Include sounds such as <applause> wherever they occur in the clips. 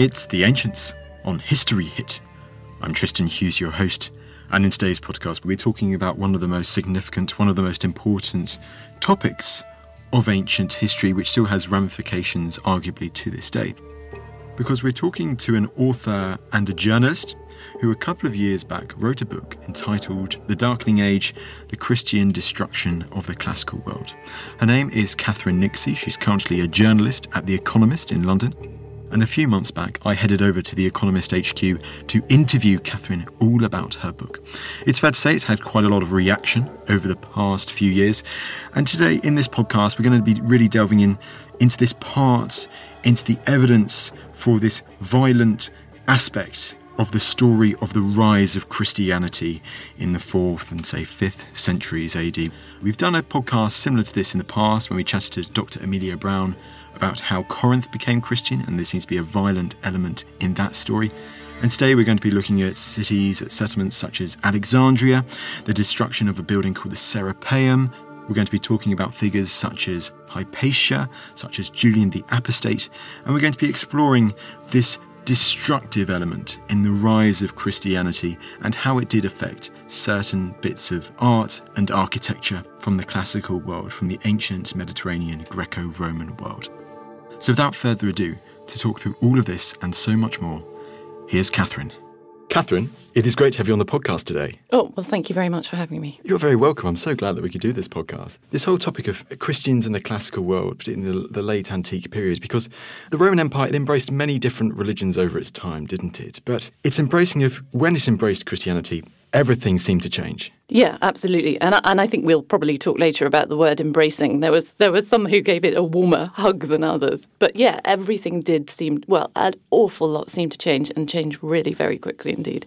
It's The Ancients on History Hit. I'm Tristan Hughes, your host, and in today's podcast, we're talking about one of the most significant, one of the most important topics of ancient history, which still has ramifications, arguably, to this day. Because we're talking to an author and a journalist who, a couple of years back, wrote a book entitled The Darkening Age The Christian Destruction of the Classical World. Her name is Catherine Nixey. She's currently a journalist at The Economist in London. And a few months back, I headed over to The Economist HQ to interview Catherine all about her book. It's fair to say it's had quite a lot of reaction over the past few years. And today, in this podcast, we're going to be really delving in into this part, into the evidence for this violent aspect of the story of the rise of Christianity in the 4th and, say, 5th centuries AD. We've done a podcast similar to this in the past when we chatted to Dr. Amelia Brown about how Corinth became Christian, and there seems to be a violent element in that story. And today we're going to be looking at cities, at settlements such as Alexandria, the destruction of a building called the Serapeum. We're going to be talking about figures such as Hypatia, such as Julian the Apostate, and we're going to be exploring this destructive element in the rise of Christianity and how it did affect certain bits of art and architecture from the classical world, from the ancient Mediterranean Greco Roman world. So, without further ado, to talk through all of this and so much more, here's Catherine. Catherine, it is great to have you on the podcast today. Oh, well, thank you very much for having me. You're very welcome. I'm so glad that we could do this podcast. This whole topic of Christians in the classical world, particularly in the, the late antique period, because the Roman Empire it embraced many different religions over its time, didn't it? But its embracing of, when it embraced Christianity, everything seemed to change. Yeah, absolutely. And I, and I think we'll probably talk later about the word embracing. There was there was some who gave it a warmer hug than others. But yeah, everything did seem well, an awful lot seemed to change and change really very quickly indeed.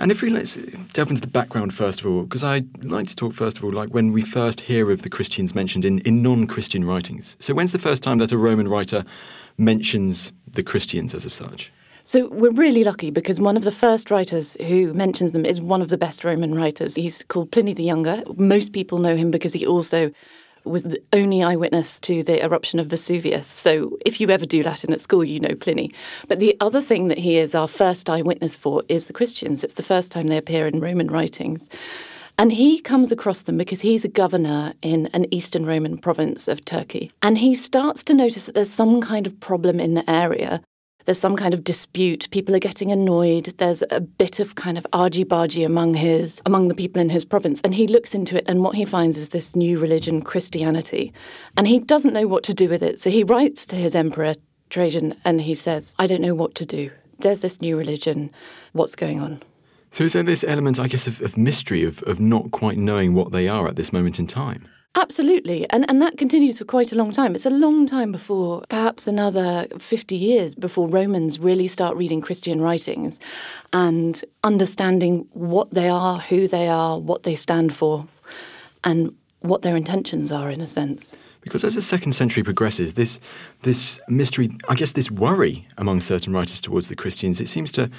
And if we let's delve into the background first of all, because I'd like to talk first of all, like when we first hear of the Christians mentioned in, in non-Christian writings. So when's the first time that a Roman writer mentions the Christians as of such? So we're really lucky because one of the first writers who mentions them is one of the best Roman writers. He's called Pliny the Younger. Most people know him because he also was the only eyewitness to the eruption of Vesuvius. So if you ever do Latin at school, you know Pliny. But the other thing that he is our first eyewitness for is the Christians. It's the first time they appear in Roman writings. And he comes across them because he's a governor in an Eastern Roman province of Turkey. And he starts to notice that there's some kind of problem in the area there's some kind of dispute. People are getting annoyed. There's a bit of kind of argy bargy among his among the people in his province. And he looks into it and what he finds is this new religion, Christianity. And he doesn't know what to do with it. So he writes to his emperor, Trajan, and he says, I don't know what to do. There's this new religion. What's going on? So is there this element, I guess, of, of mystery, of, of not quite knowing what they are at this moment in time? Absolutely. And, and that continues for quite a long time. It's a long time before, perhaps another 50 years before Romans really start reading Christian writings and understanding what they are, who they are, what they stand for, and what their intentions are, in a sense. Because as the second century progresses, this this mystery, I guess, this worry among certain writers towards the Christians, it seems to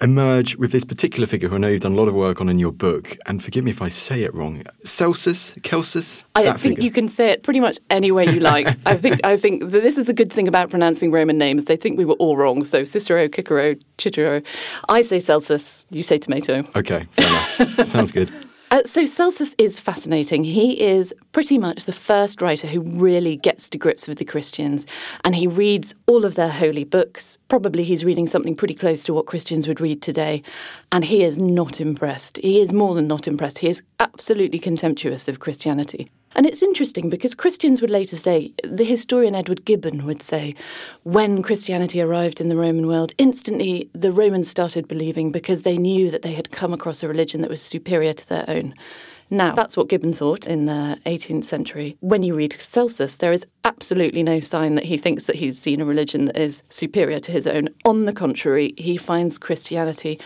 emerge with this particular figure who I know you've done a lot of work on in your book, and forgive me if I say it wrong. Celsus, Celsus. I think figure. you can say it pretty much any way you like. <laughs> I think I think this is the good thing about pronouncing Roman names. They think we were all wrong. So Cicero, Cicero, Cicero. I say Celsus. You say tomato. Okay, fair enough. <laughs> Sounds good. Uh, so Celsus is fascinating. He is pretty much the first writer who really gets to grips with the Christians, and he reads all of their holy books. Probably he's reading something pretty close to what Christians would read today, and he is not impressed. He is more than not impressed. He is absolutely contemptuous of Christianity. And it's interesting because Christians would later say, the historian Edward Gibbon would say, when Christianity arrived in the Roman world, instantly the Romans started believing because they knew that they had come across a religion that was superior to their own. Now, that's what Gibbon thought in the 18th century. When you read Celsus, there is absolutely no sign that he thinks that he's seen a religion that is superior to his own. On the contrary, he finds Christianity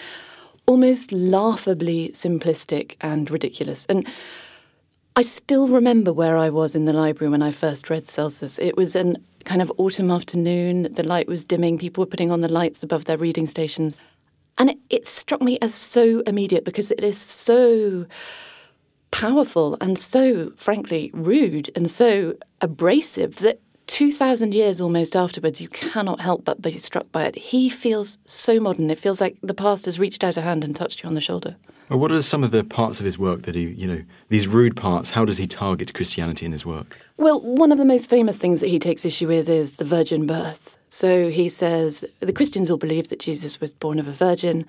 almost laughably simplistic and ridiculous. And I still remember where I was in the library when I first read Celsus. It was an kind of autumn afternoon. The light was dimming. People were putting on the lights above their reading stations. And it, it struck me as so immediate because it is so powerful and so, frankly, rude and so abrasive that 2,000 years almost afterwards, you cannot help but be struck by it. He feels so modern. It feels like the past has reached out a hand and touched you on the shoulder. Well, what are some of the parts of his work that he, you know, these rude parts? How does he target Christianity in his work? Well, one of the most famous things that he takes issue with is the virgin birth. So he says the Christians all believe that Jesus was born of a virgin.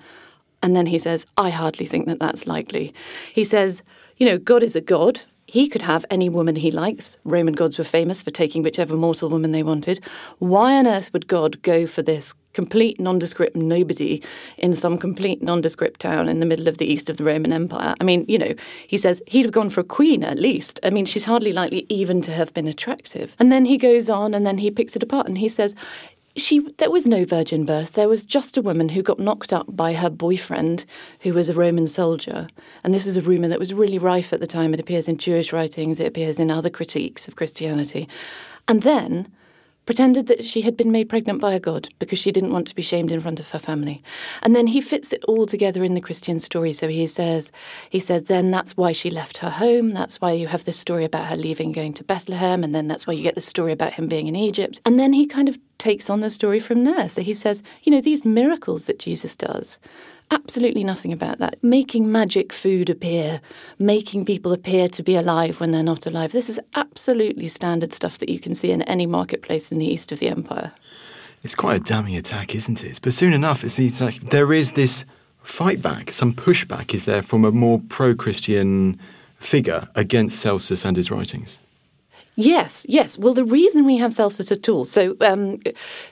And then he says, I hardly think that that's likely. He says, you know, God is a God. He could have any woman he likes. Roman gods were famous for taking whichever mortal woman they wanted. Why on earth would God go for this complete nondescript nobody in some complete nondescript town in the middle of the east of the Roman Empire? I mean, you know, he says he'd have gone for a queen at least. I mean, she's hardly likely even to have been attractive. And then he goes on and then he picks it apart and he says, she there was no virgin birth there was just a woman who got knocked up by her boyfriend who was a roman soldier and this is a rumor that was really rife at the time it appears in jewish writings it appears in other critiques of christianity and then pretended that she had been made pregnant by a god because she didn't want to be shamed in front of her family. And then he fits it all together in the Christian story. So he says, he says, then that's why she left her home. That's why you have this story about her leaving, going to Bethlehem, and then that's why you get the story about him being in Egypt. And then he kind of takes on the story from there. So he says, you know, these miracles that Jesus does, absolutely nothing about that. Making magic food appear, making people appear to be alive when they're not alive. This is absolutely standard stuff that you can see in any marketplace in the east of the empire. It's quite a damning attack, isn't it? But soon enough, it seems like there is this fight back, some pushback is there from a more pro Christian figure against Celsus and his writings. Yes, yes. Well, the reason we have Celsus at all, so um,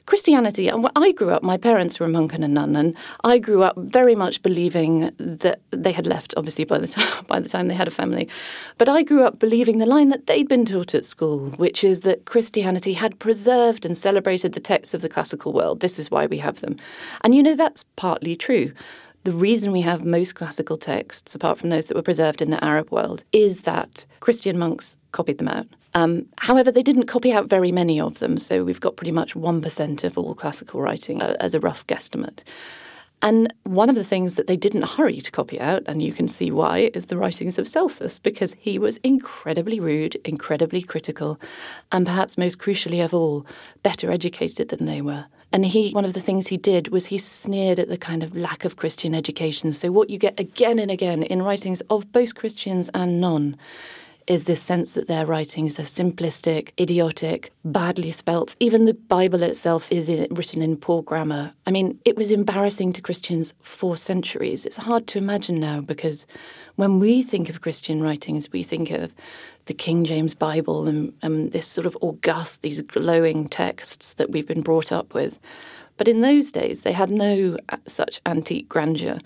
Christianity, I grew up, my parents were a monk and a nun, and I grew up very much believing that they had left, obviously, by the, time, <laughs> by the time they had a family. But I grew up believing the line that they'd been taught at school, which is that Christianity had preserved and celebrated the texts of the classical world. This is why we have them. And you know, that's partly true. The reason we have most classical texts, apart from those that were preserved in the Arab world, is that Christian monks copied them out. Um, however, they didn't copy out very many of them, so we've got pretty much 1% of all classical writing uh, as a rough guesstimate. And one of the things that they didn't hurry to copy out, and you can see why, is the writings of Celsus, because he was incredibly rude, incredibly critical, and perhaps most crucially of all, better educated than they were. And he, one of the things he did was he sneered at the kind of lack of Christian education. So, what you get again and again in writings of both Christians and non is this sense that their writings are simplistic, idiotic, badly spelt. Even the Bible itself is written in poor grammar. I mean, it was embarrassing to Christians for centuries. It's hard to imagine now because when we think of Christian writings, we think of the King James Bible and, and this sort of august, these glowing texts that we've been brought up with. But in those days, they had no uh, such antique grandeur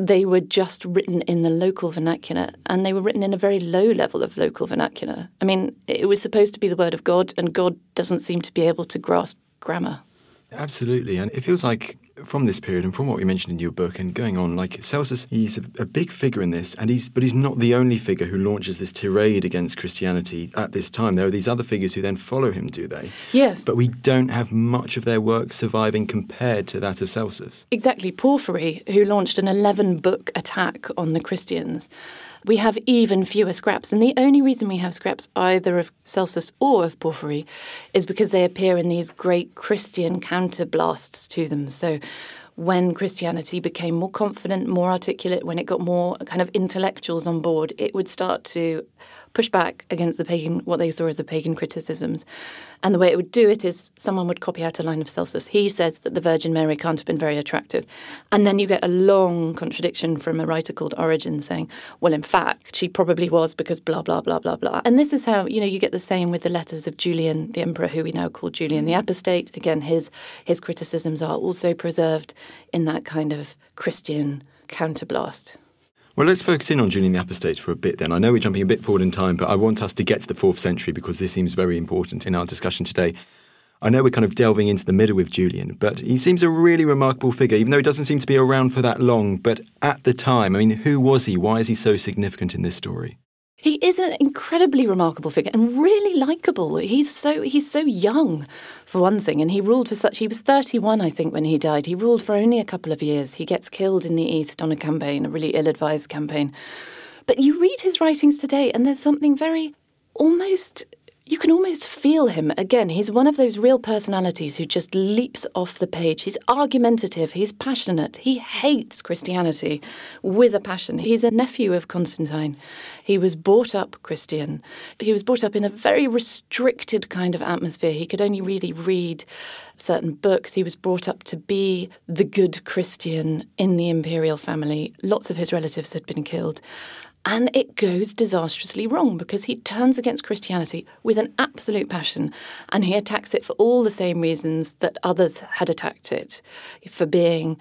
they were just written in the local vernacular and they were written in a very low level of local vernacular. I mean, it was supposed to be the word of God, and God doesn't seem to be able to grasp grammar. Absolutely. And it feels like from this period and from what we mentioned in your book and going on, like Celsus, he's a, a, big figure in this, and he's but he's not the only figure who launches this tirade against Christianity at this time. There are these other figures who then follow him, do they? Yes. But we don't have much of their work surviving compared to that of Celsus. Exactly. Porphyry, who launched an 11 book attack on the Christians we have even fewer scraps. And the only reason we have scraps either of Celsus or of Porphyry is because they appear in these great Christian counterblasts to them. So when Christianity became more confident, more articulate, when it got more kind of intellectuals on board, it would start to push back against the pagan, what they saw as the pagan criticisms. And the way it would do it is someone would copy out a line of Celsus. He says that the Virgin Mary can't have been very attractive. And then you get a long contradiction from a writer called Origen saying, well, in fact, she probably was because blah, blah, blah, blah, blah. And this is how, you know, you get the same with the letters of Julian, the emperor, who we now call Julian the Apostate. Again, his, his criticisms are also preserved in that kind of Christian counterblast. Well, let's focus in on Julian the Apostate for a bit then. I know we're jumping a bit forward in time, but I want us to get to the fourth century because this seems very important in our discussion today. I know we're kind of delving into the middle with Julian, but he seems a really remarkable figure, even though he doesn't seem to be around for that long. But at the time, I mean, who was he? Why is he so significant in this story? He is an incredibly remarkable figure and really likable. He's so he's so young, for one thing, and he ruled for such. He was thirty one, I think, when he died. He ruled for only a couple of years. He gets killed in the east on a campaign, a really ill advised campaign. But you read his writings today, and there's something very almost you can almost feel him. Again, he's one of those real personalities who just leaps off the page. He's argumentative, he's passionate, he hates Christianity with a passion. He's a nephew of Constantine. He was brought up Christian. He was brought up in a very restricted kind of atmosphere. He could only really read certain books. He was brought up to be the good Christian in the imperial family. Lots of his relatives had been killed. And it goes disastrously wrong because he turns against Christianity with an absolute passion and he attacks it for all the same reasons that others had attacked it for being,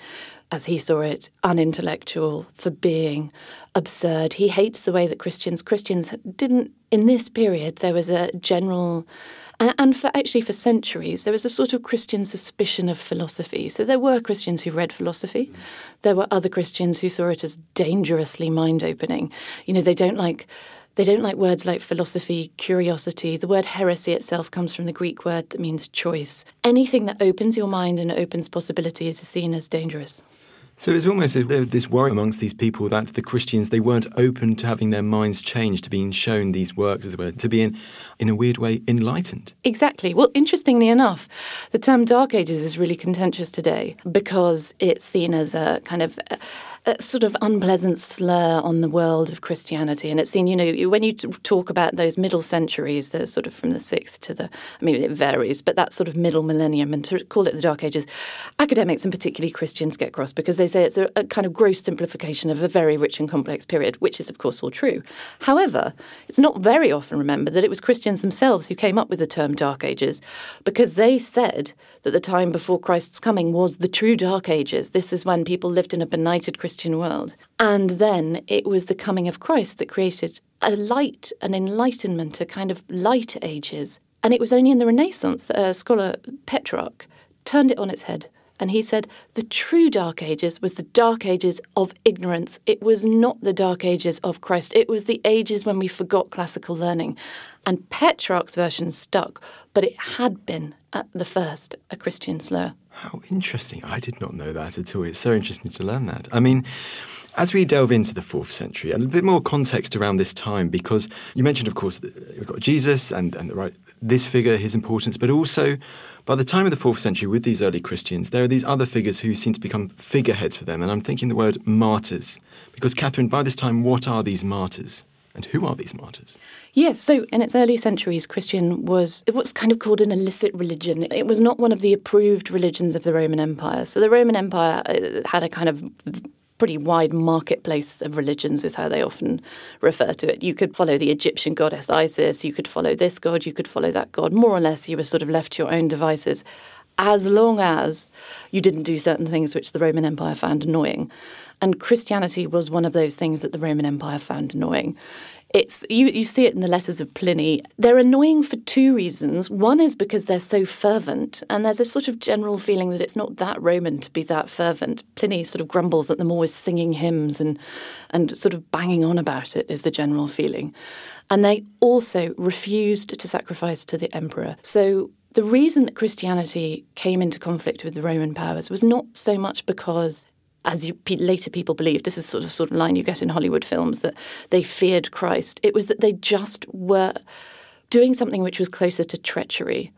as he saw it, unintellectual, for being absurd. He hates the way that Christians, Christians didn't, in this period, there was a general and, for actually for centuries, there was a sort of Christian suspicion of philosophy. So there were Christians who read philosophy. There were other Christians who saw it as dangerously mind opening. You know, they don't like they don't like words like philosophy, curiosity. The word heresy itself comes from the Greek word that means choice. Anything that opens your mind and opens possibilities is seen as dangerous. So it's almost this worry amongst these people that the Christians they weren't open to having their minds changed, to being shown these works as well, to being, in a weird way, enlightened. Exactly. Well, interestingly enough, the term Dark Ages is really contentious today because it's seen as a kind of a sort of unpleasant slur on the world of Christianity. And it's seen, you know, when you talk about those middle centuries, the sort of from the sixth to the, I mean, it varies, but that sort of middle millennium, and to call it the Dark Ages, academics and particularly Christians get cross because they say it's a, a kind of gross simplification of a very rich and complex period, which is, of course, all true. However, it's not very often remembered that it was Christians themselves who came up with the term Dark Ages because they said that the time before Christ's coming was the true Dark Ages. This is when people lived in a benighted Christian Christian world. And then it was the coming of Christ that created a light, an enlightenment, a kind of light ages. And it was only in the Renaissance that a scholar, Petrarch, turned it on its head. And he said the true Dark Ages was the Dark Ages of ignorance. It was not the Dark Ages of Christ. It was the ages when we forgot classical learning. And Petrarch's version stuck, but it had been, at the first, a Christian slur. How interesting. I did not know that at all. It's so interesting to learn that. I mean, as we delve into the fourth century, and a bit more context around this time, because you mentioned, of course, we've got Jesus and, and right, this figure, his importance, but also by the time of the fourth century, with these early Christians, there are these other figures who seem to become figureheads for them. And I'm thinking the word martyrs. Because, Catherine, by this time, what are these martyrs? And who are these martyrs? Yes, so in its early centuries, Christian was what's kind of called an illicit religion. It was not one of the approved religions of the Roman Empire. So the Roman Empire uh, had a kind of pretty wide marketplace of religions is how they often refer to it. You could follow the Egyptian goddess Isis, you could follow this god, you could follow that god. More or less, you were sort of left to your own devices as long as you didn't do certain things which the Roman Empire found annoying. And Christianity was one of those things that the Roman Empire found annoying. It's you, you see it in the letters of Pliny. They're annoying for two reasons. One is because they're so fervent, and there's a sort of general feeling that it's not that Roman to be that fervent. Pliny sort of grumbles at them always singing hymns and and sort of banging on about it is the general feeling. And they also refused to sacrifice to the emperor. So the reason that Christianity came into conflict with the Roman powers was not so much because as you, later people believed, this is sort of sort of line you get in Hollywood films that they feared Christ. It was that they just were doing something which was closer to treachery.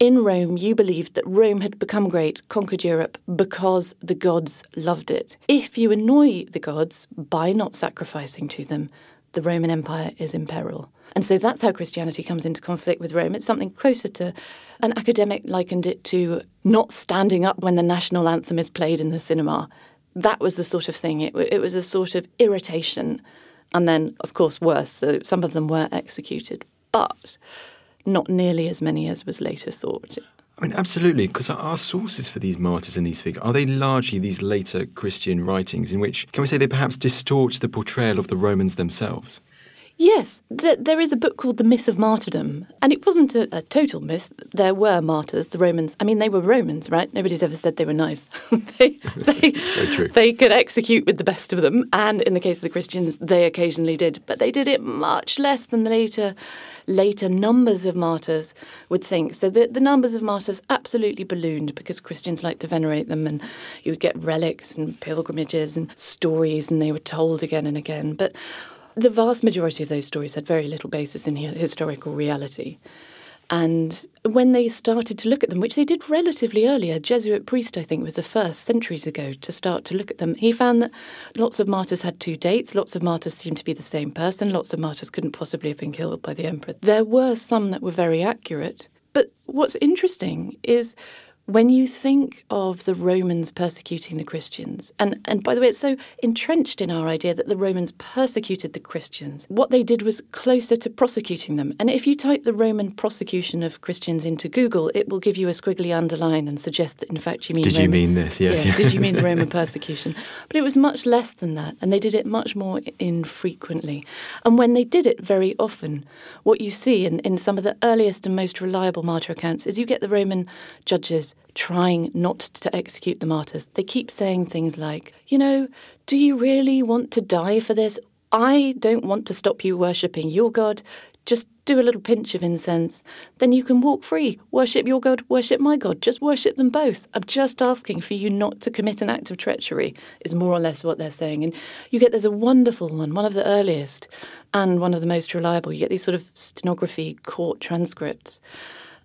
In Rome, you believed that Rome had become great, conquered Europe, because the gods loved it. If you annoy the gods by not sacrificing to them, the Roman Empire is in peril. And so that's how Christianity comes into conflict with Rome. It's something closer to an academic likened it to not standing up when the national anthem is played in the cinema that was the sort of thing. It, it was a sort of irritation, and then, of course, worse. So some of them were executed, but not nearly as many as was later thought. I mean, absolutely, because our sources for these martyrs and these figures are they largely these later Christian writings in which, can we say, they perhaps distort the portrayal of the Romans themselves? Yes, th- there is a book called The Myth of Martyrdom, and it wasn't a, a, total myth. There were martyrs, the Romans. I mean, they were Romans, right? Nobody's ever said they were nice. <laughs> they, they, they could execute with the best of them, and in the case of the Christians, they occasionally did, but they did it much less than the later, later numbers of martyrs would think. So the, the numbers of martyrs absolutely ballooned because Christians liked to venerate them, and you would get relics and pilgrimages and stories, and they were told again and again. But the vast majority of those stories had very little basis in historical reality. And when they started to look at them, which they did relatively early, a Jesuit priest, I think, was the first centuries ago to start to look at them, he found that lots of martyrs had two dates, lots of martyrs seemed to be the same person, lots of martyrs couldn't possibly have been killed by the emperor. There were some that were very accurate. But what's interesting is when you think of the Romans persecuting the Christians, and, and by the way, it's so entrenched in our idea that the Romans persecuted the Christians, what they did was closer to prosecuting them. And if you type the Roman prosecution of Christians into Google, it will give you a squiggly underline and suggest that in fact you mean. Did Roman, you mean this? Yes. Yeah, yes. Did you mean the <laughs> Roman persecution? But it was much less than that, and they did it much more infrequently. And when they did it very often, what you see in, in some of the earliest and most reliable martyr accounts is you get the Roman judges trying not to execute the martyrs. They keep saying things like, you know, do you really want to die for this? I don't want to stop you worshipping your God. Just do a little pinch of incense. Then you can walk free. Worship your God, worship my God. Just worship them both. I'm just asking for you not to commit an act of treachery, is more or less what they're saying. And you get there's a wonderful one, one of the earliest and one of the most reliable. You get these sort of stenography court transcripts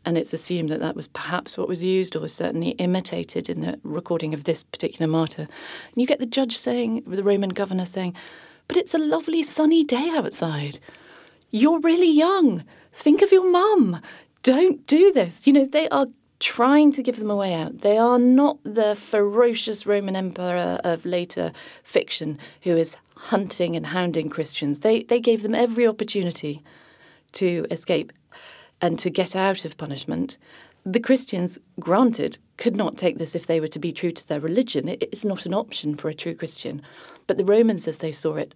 and it's assumed that that was perhaps what was used or was certainly imitated in the recording of this particular martyr. And you get the judge saying, the Roman governor saying, But it's a lovely sunny day outside. You're really young. Think of your mum. Don't do this. You know, they are trying to give them a way out. They are not the ferocious Roman emperor of later fiction who is hunting and hounding Christians. They, they gave them every opportunity to escape and to get out of punishment. The Christians, granted, could not take this if they were to be true to their religion. It is not an option for a true Christian. But the Romans, as they saw it,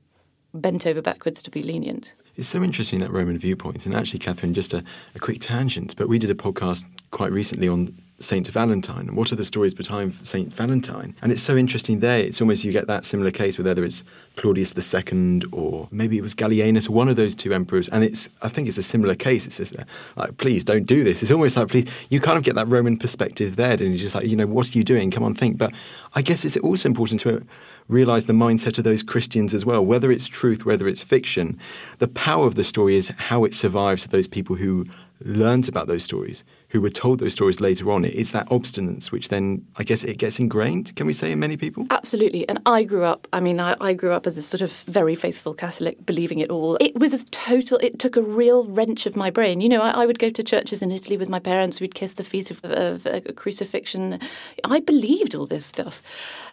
bent over backwards to be lenient. It's so interesting that Roman viewpoint. And actually, Catherine, just a, a quick tangent, but we did a podcast quite recently on Saint Valentine. What are the stories behind Saint Valentine? And it's so interesting there. It's almost you get that similar case with whether it's Claudius II or maybe it was Gallienus, one of those two emperors. And it's I think it's a similar case. It's just uh, like, please don't do this. It's almost like please you kind of get that Roman perspective there, and you're just like, you know, what are you doing? Come on, think. But I guess it's also important to realize the mindset of those Christians as well. Whether it's truth, whether it's fiction, the power of the story is how it survives those people who learned about those stories, who were told those stories later on. It's that obstinance which then, I guess, it gets ingrained, can we say, in many people? Absolutely. And I grew up, I mean, I, I grew up as a sort of very faithful Catholic, believing it all. It was a total, it took a real wrench of my brain. You know, I, I would go to churches in Italy with my parents, we'd kiss the feet of, of a crucifixion. I believed all this stuff.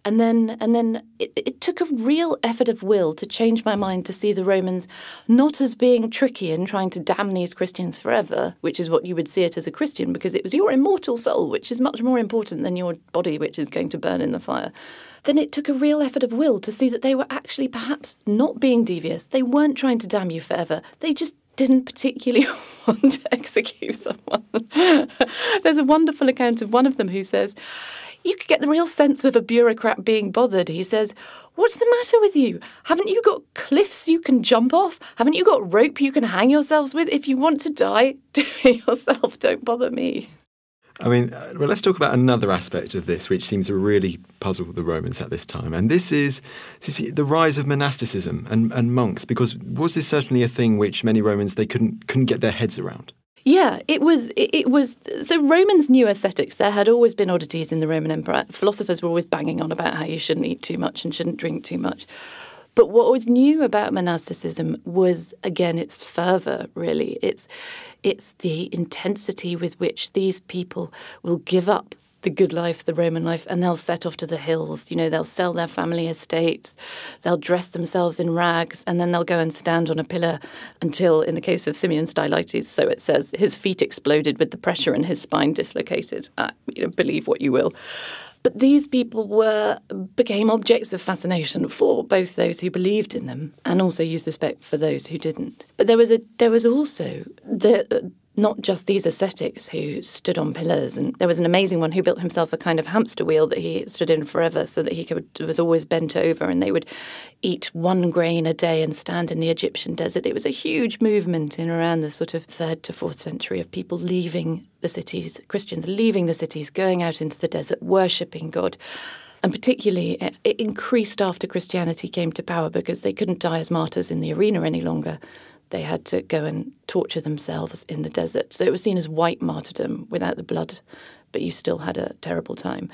And then, and then it, it took a real effort of will to change my mind to see the Romans not as being tricky and trying to damn these Christians forever, which is what you would see it as a Christian because it was your immortal soul, which is much more important than your body, which is going to burn in the fire, then it took a real effort of will to see that they were actually perhaps not being devious. They weren't trying to damn you forever. They just didn't particularly <laughs> want to execute someone. <laughs> There's a wonderful account of one of them who says, you could get the real sense of a bureaucrat being bothered. He says, What's the matter with you? Haven't you got cliffs you can jump off? Haven't you got rope you can hang yourselves with? If you want to die, <laughs> do it yourself. Don't bother me. I mean, uh, well, let's talk about another aspect of this, which seems to really puzzle the Romans at this time, and this is, this is the rise of monasticism and, and monks. Because was this certainly a thing which many Romans they couldn't couldn't get their heads around? Yeah, it was. It was. So Romans knew ascetics. There had always been oddities in the Roman Empire. Philosophers were always banging on about how you shouldn't eat too much and shouldn't drink too much. But what was new about monasticism was again its fervor. Really, it's it's the intensity with which these people will give up the good life, the Roman life, and they'll set off to the hills. You know, they'll sell their family estates, they'll dress themselves in rags, and then they'll go and stand on a pillar until, in the case of Simeon Stylites, so it says, his feet exploded with the pressure and his spine dislocated. Uh, you know, believe what you will. But these people were became objects of fascination for both those who believed in them and also used respect for those who didn't. But there was a there was also the not just these ascetics who stood on pillars. And there was an amazing one who built himself a kind of hamster wheel that he stood in forever so that he could, was always bent over and they would eat one grain a day and stand in the Egyptian desert. It was a huge movement in around the sort of third to fourth century of people leaving the cities, Christians leaving the cities, going out into the desert, worshipping God. And particularly, it increased after Christianity came to power because they couldn't die as martyrs in the arena any longer they had to go and torture themselves in the desert. So it was seen as white martyrdom without the blood, but you still had a terrible time.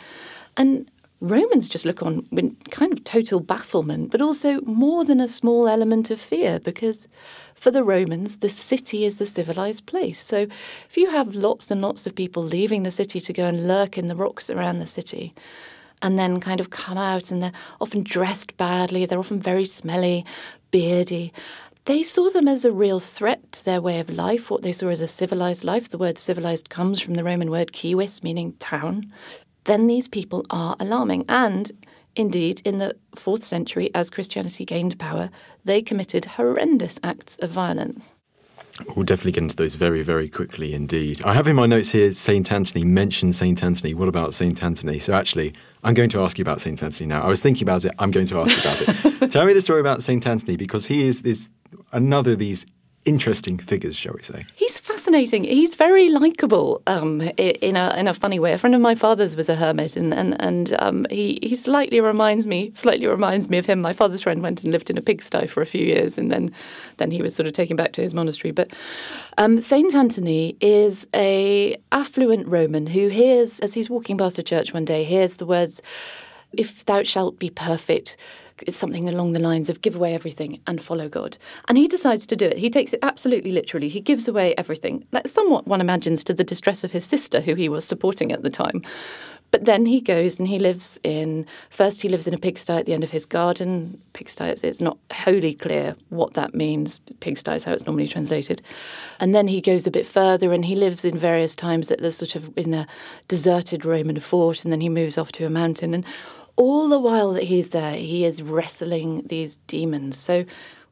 And Romans just look on with kind of total bafflement, but also more than a small element of fear, because for the Romans, the city is the civilized place. So if you have lots and lots of people leaving the city to go and lurk in the rocks around the city, and then kind of come out and they're often dressed badly, they're often very smelly, beardy, they saw them as a real threat to their way of life, what they saw as a civilized life. The word civilized comes from the Roman word civis, meaning town. Then these people are alarming. And indeed, in the fourth century, as Christianity gained power, they committed horrendous acts of violence. We'll definitely get into those very, very quickly indeed. I have in my notes here St. Anthony, mention St. Anthony. What about St. Anthony? So, actually, I'm going to ask you about St. Anthony now. I was thinking about it. I'm going to ask you about it. <laughs> Tell me the story about St. Anthony because he is, is another of these interesting figures, shall we say? He's fascinating. He's very likable um, in a in a funny way. A friend of my father's was a hermit, and and and um, he he slightly reminds me slightly reminds me of him. My father's friend went and lived in a pigsty for a few years, and then then he was sort of taken back to his monastery. But um, Saint Anthony is a affluent Roman who hears as he's walking past a church one day hears the words, "If thou shalt be perfect." It's something along the lines of give away everything and follow God. And he decides to do it. He takes it absolutely literally. He gives away everything, like somewhat one imagines to the distress of his sister, who he was supporting at the time. But then he goes and he lives in, first, he lives in a pigsty at the end of his garden. Pigsty, it's not wholly clear what that means. Pigsty is how it's normally translated. And then he goes a bit further and he lives in various times at the sort of in a deserted Roman fort. And then he moves off to a mountain. And all the while that he's there, he is wrestling these demons. So,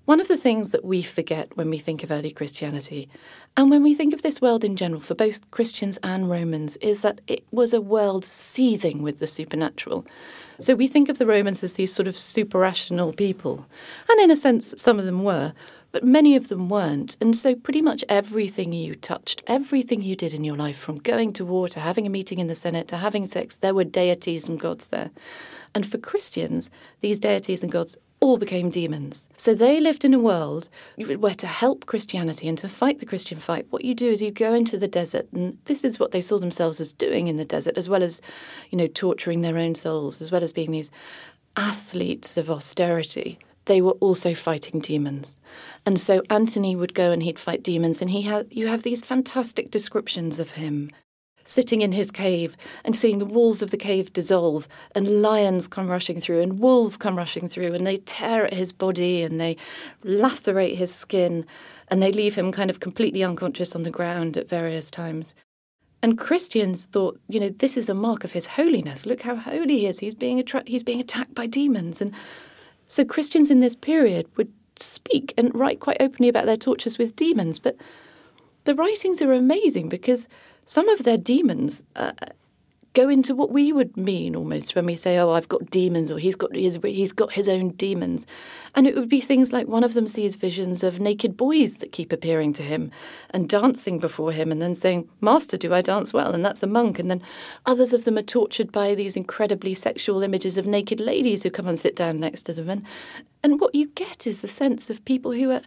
one of the things that we forget when we think of early Christianity, and when we think of this world in general, for both Christians and Romans, is that it was a world seething with the supernatural. So we think of the Romans as these sort of super rational people. And in a sense, some of them were but many of them weren't. And so, pretty much everything you touched, everything you did in your life, from going to war to having a meeting in the Senate to having sex, there were deities and gods there. And for Christians, these deities and gods all became demons. So they lived in a world where to help Christianity and to fight the Christian fight, what you do is you go into the desert, and this is what they saw themselves as doing in the desert, as well as, you know, torturing their own souls, as well as being these athletes of austerity they were also fighting demons. And so Anthony would go and he'd fight demons, and he had you have these fantastic descriptions of him sitting in his cave and seeing the walls of the cave dissolve and lions come rushing through and wolves come rushing through and they tear at his body and they lacerate his skin and they leave him kind of completely unconscious on the ground at various times. And Christians thought, you know, this is a mark of his holiness. Look how holy he is. He's being attra- he's being attacked by demons. And so Christians in this period would speak and write quite openly about their tortures with demons. But the writings are amazing because some of their demons uh, go into what we would mean almost when we say, "Oh, I've got demons," or "He's got his he's got his own demons," and it would be things like one of them sees visions of naked boys that keep appearing to him and dancing before him, and then saying, "Master, do I dance well?" And that's a monk. And then others of them are tortured by these incredibly sexual images of naked ladies who come and sit down next to them, and and what you get is the sense of people who are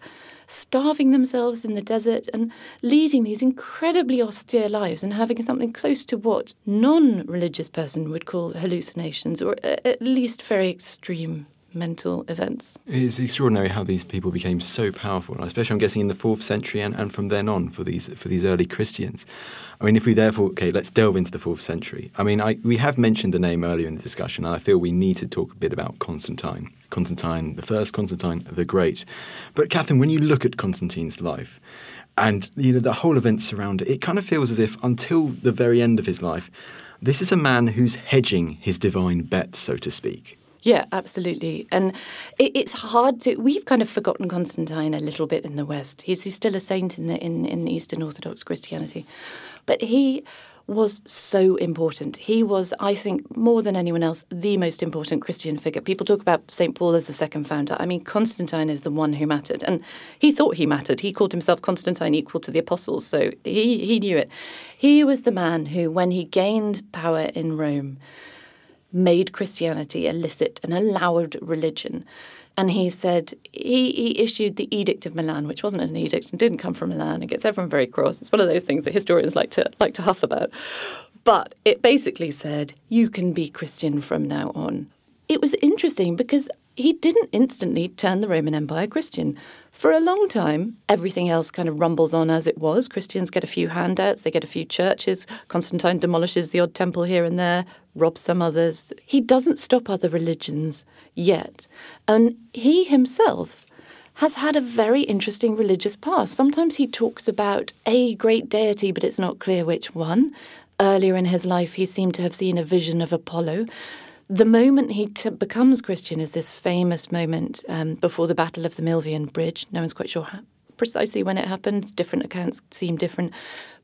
starving themselves in the desert and leading these incredibly austere lives and having something close to what non religious person would call hallucinations or uh, at least very extreme mental events. It's extraordinary how these people became so powerful, especially I'm guessing in the fourth century and, and from then on for these for these early Christians. I mean, if we therefore okay, let's delve into the fourth century. I mean, I, we have mentioned the name earlier in the discussion, and I feel we need to talk a bit about Constantine, Constantine the First, Constantine the Great. But Catherine, when you look at Constantine's life, and you know the whole events around it, it kind of feels as if until the very end of his life, this is a man who's hedging his divine bets, so to speak. Yeah, absolutely. And it, it's hard to. We've kind of forgotten Constantine a little bit in the West. He's, he's still a saint in the in, in Eastern Orthodox Christianity, but he was so important. He was, I think, more than anyone else, the most important Christian figure. People talk about St. Paul as the second founder. I mean, Constantine is the one who mattered. And he thought he mattered. He called himself Constantine equal to the apostles. So he, he knew it. He was the man who, when he gained power in Rome, made Christianity a licit and allowed religion. And he said he, he issued the Edict of Milan, which wasn't an edict and didn't come from Milan. It gets everyone very cross. It's one of those things that historians like to like to huff about. But it basically said you can be Christian from now on. It was interesting because he didn't instantly turn the Roman Empire Christian. For a long time, everything else kind of rumbles on as it was. Christians get a few handouts, they get a few churches. Constantine demolishes the odd temple here and there, robs some others. He doesn't stop other religions yet. And he himself has had a very interesting religious past. Sometimes he talks about a great deity, but it's not clear which one. Earlier in his life, he seemed to have seen a vision of Apollo the moment he t- becomes Christian is this famous moment um, before the Battle of the Milvian Bridge. No one's quite sure how, precisely when it happened. Different accounts seem different.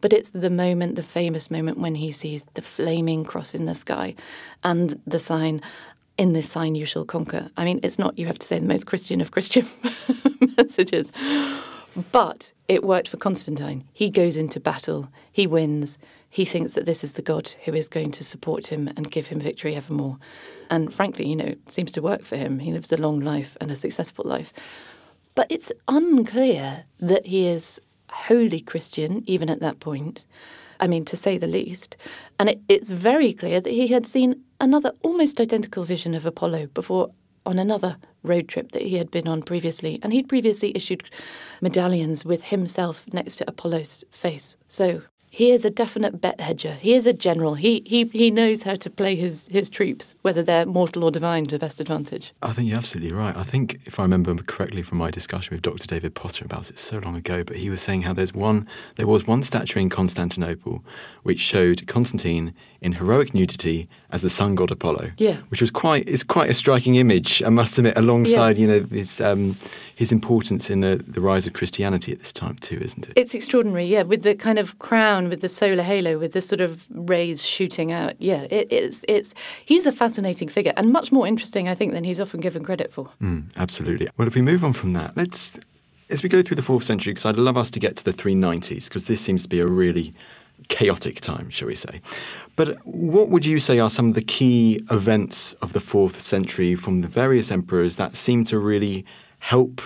But it's the moment, the famous moment, when he sees the flaming cross in the sky and the sign, in this sign you shall conquer. I mean, it's not, you have to say, the most Christian of Christian <laughs> messages. But it worked for Constantine. He goes into battle, he wins, he thinks that this is the God who is going to support him and give him victory evermore. And frankly, you know, it seems to work for him. He lives a long life and a successful life. But it's unclear that he is wholly Christian, even at that point. I mean, to say the least. And it, it's very clear that he had seen another almost identical vision of Apollo before on another road trip that he had been on previously. And he'd previously issued medallions with himself next to Apollo's face. So he is a definite bet hedger. He is a general. He he he knows how to play his his troops, whether they're mortal or divine, to best advantage. I think you're absolutely right. I think if I remember correctly from my discussion with Dr. David Potter about it so long ago, but he was saying how there's one there was one statue in Constantinople which showed Constantine in heroic nudity as the sun god Apollo. Yeah. Which was quite it's quite a striking image, I must admit, alongside, yeah. you know, his um, his importance in the, the rise of Christianity at this time too, isn't it? It's extraordinary, yeah, with the kind of crown, with the solar halo, with the sort of rays shooting out. Yeah, it is it's he's a fascinating figure and much more interesting, I think, than he's often given credit for. Mm, absolutely. Well if we move on from that, let's as we go through the fourth century, because I'd love us to get to the 390s, because this seems to be a really chaotic time, shall we say. But what would you say are some of the key events of the fourth century from the various emperors that seem to really help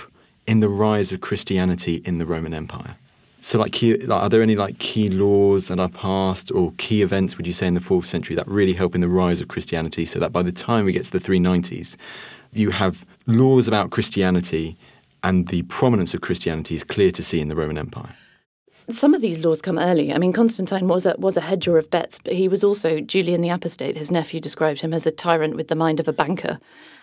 in the rise of Christianity in the Roman Empire? So, like, key, like, are there any like key laws that are passed or key events? Would you say in the fourth century that really help in the rise of Christianity? So that by the time we get to the 390s, you have laws about Christianity, and the prominence of Christianity is clear to see in the Roman Empire. Some of these laws come early. I mean, Constantine was a, was a hedger of bets, but he was also Julian the Apostate. His nephew described him as a tyrant with the mind of a banker.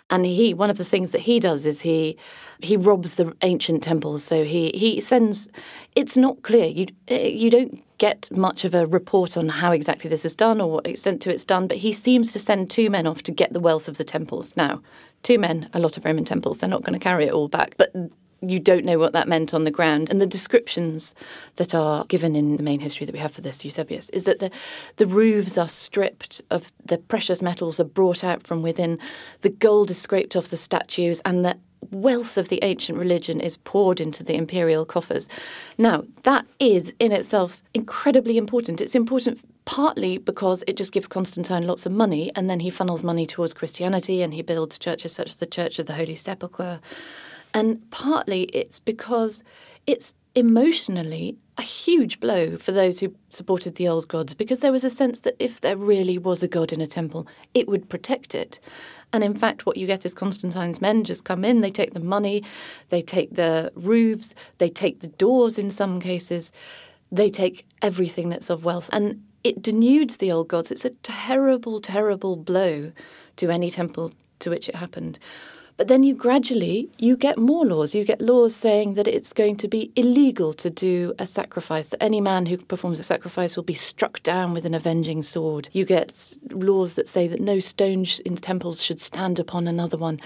And he, one of the things that he does is he he robs the ancient temples. So he he sends. It's not clear. You you don't get much of a report on how exactly this is done or what extent to it's done, but he seems to send two men off to get the wealth of the temples. Now, two men, a lot of Roman temples, they're not going to carry it all back, but you don't know what that meant on the ground. And the descriptions that are given in the main history that we have for this, Eusebius, is that the, the roofs are stripped of the precious metals are brought out from within, the gold is scraped off the statues, and the wealth of the ancient religion is poured into the imperial coffers. Now, that is in itself incredibly important. It's important partly because it just gives Constantine lots of money, and then he funnels money towards Christianity and he builds churches such as the Church of the Holy Sepulchre. And partly it's because it's emotionally a huge blow for those who supported the old gods because there was a sense that if there really was a god in a temple, it would protect it. And in fact, what you get is Constantine's men just come in, they take the money, they take the roofs, they take the doors in some cases, they take everything that's of wealth. And it denudes the old gods. It's a terrible, terrible blow to any temple to which it happened. But then you gradually you get more laws. You get laws saying that it's going to be illegal to do a sacrifice. That any man who performs a sacrifice will be struck down with an avenging sword. You get laws that say that no stone in temples should stand upon another one.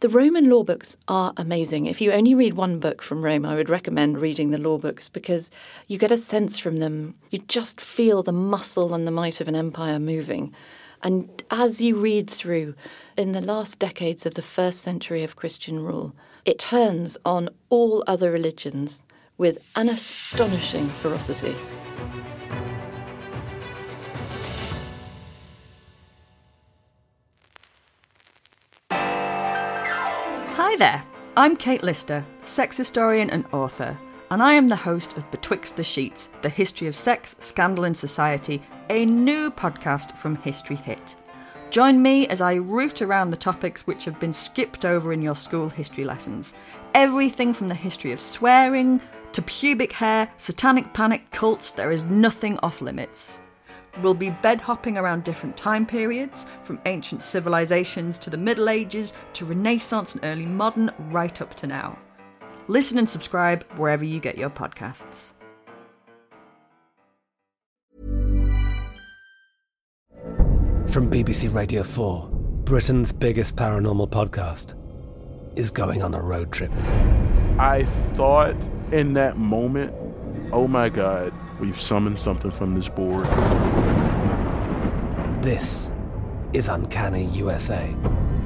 The Roman law books are amazing. If you only read one book from Rome, I would recommend reading the law books because you get a sense from them. You just feel the muscle and the might of an empire moving. And as you read through, in the last decades of the first century of Christian rule, it turns on all other religions with an astonishing ferocity. Hi there, I'm Kate Lister, sex historian and author, and I am the host of Betwixt the Sheets The History of Sex, Scandal, and Society a new podcast from History Hit. Join me as I root around the topics which have been skipped over in your school history lessons. Everything from the history of swearing to pubic hair, satanic panic, cults, there is nothing off limits. We'll be bed hopping around different time periods, from ancient civilizations to the Middle Ages to Renaissance and early modern, right up to now. Listen and subscribe wherever you get your podcasts. From BBC Radio 4, Britain's biggest paranormal podcast is going on a road trip. I thought in that moment, oh my God, we've summoned something from this board. This is Uncanny USA.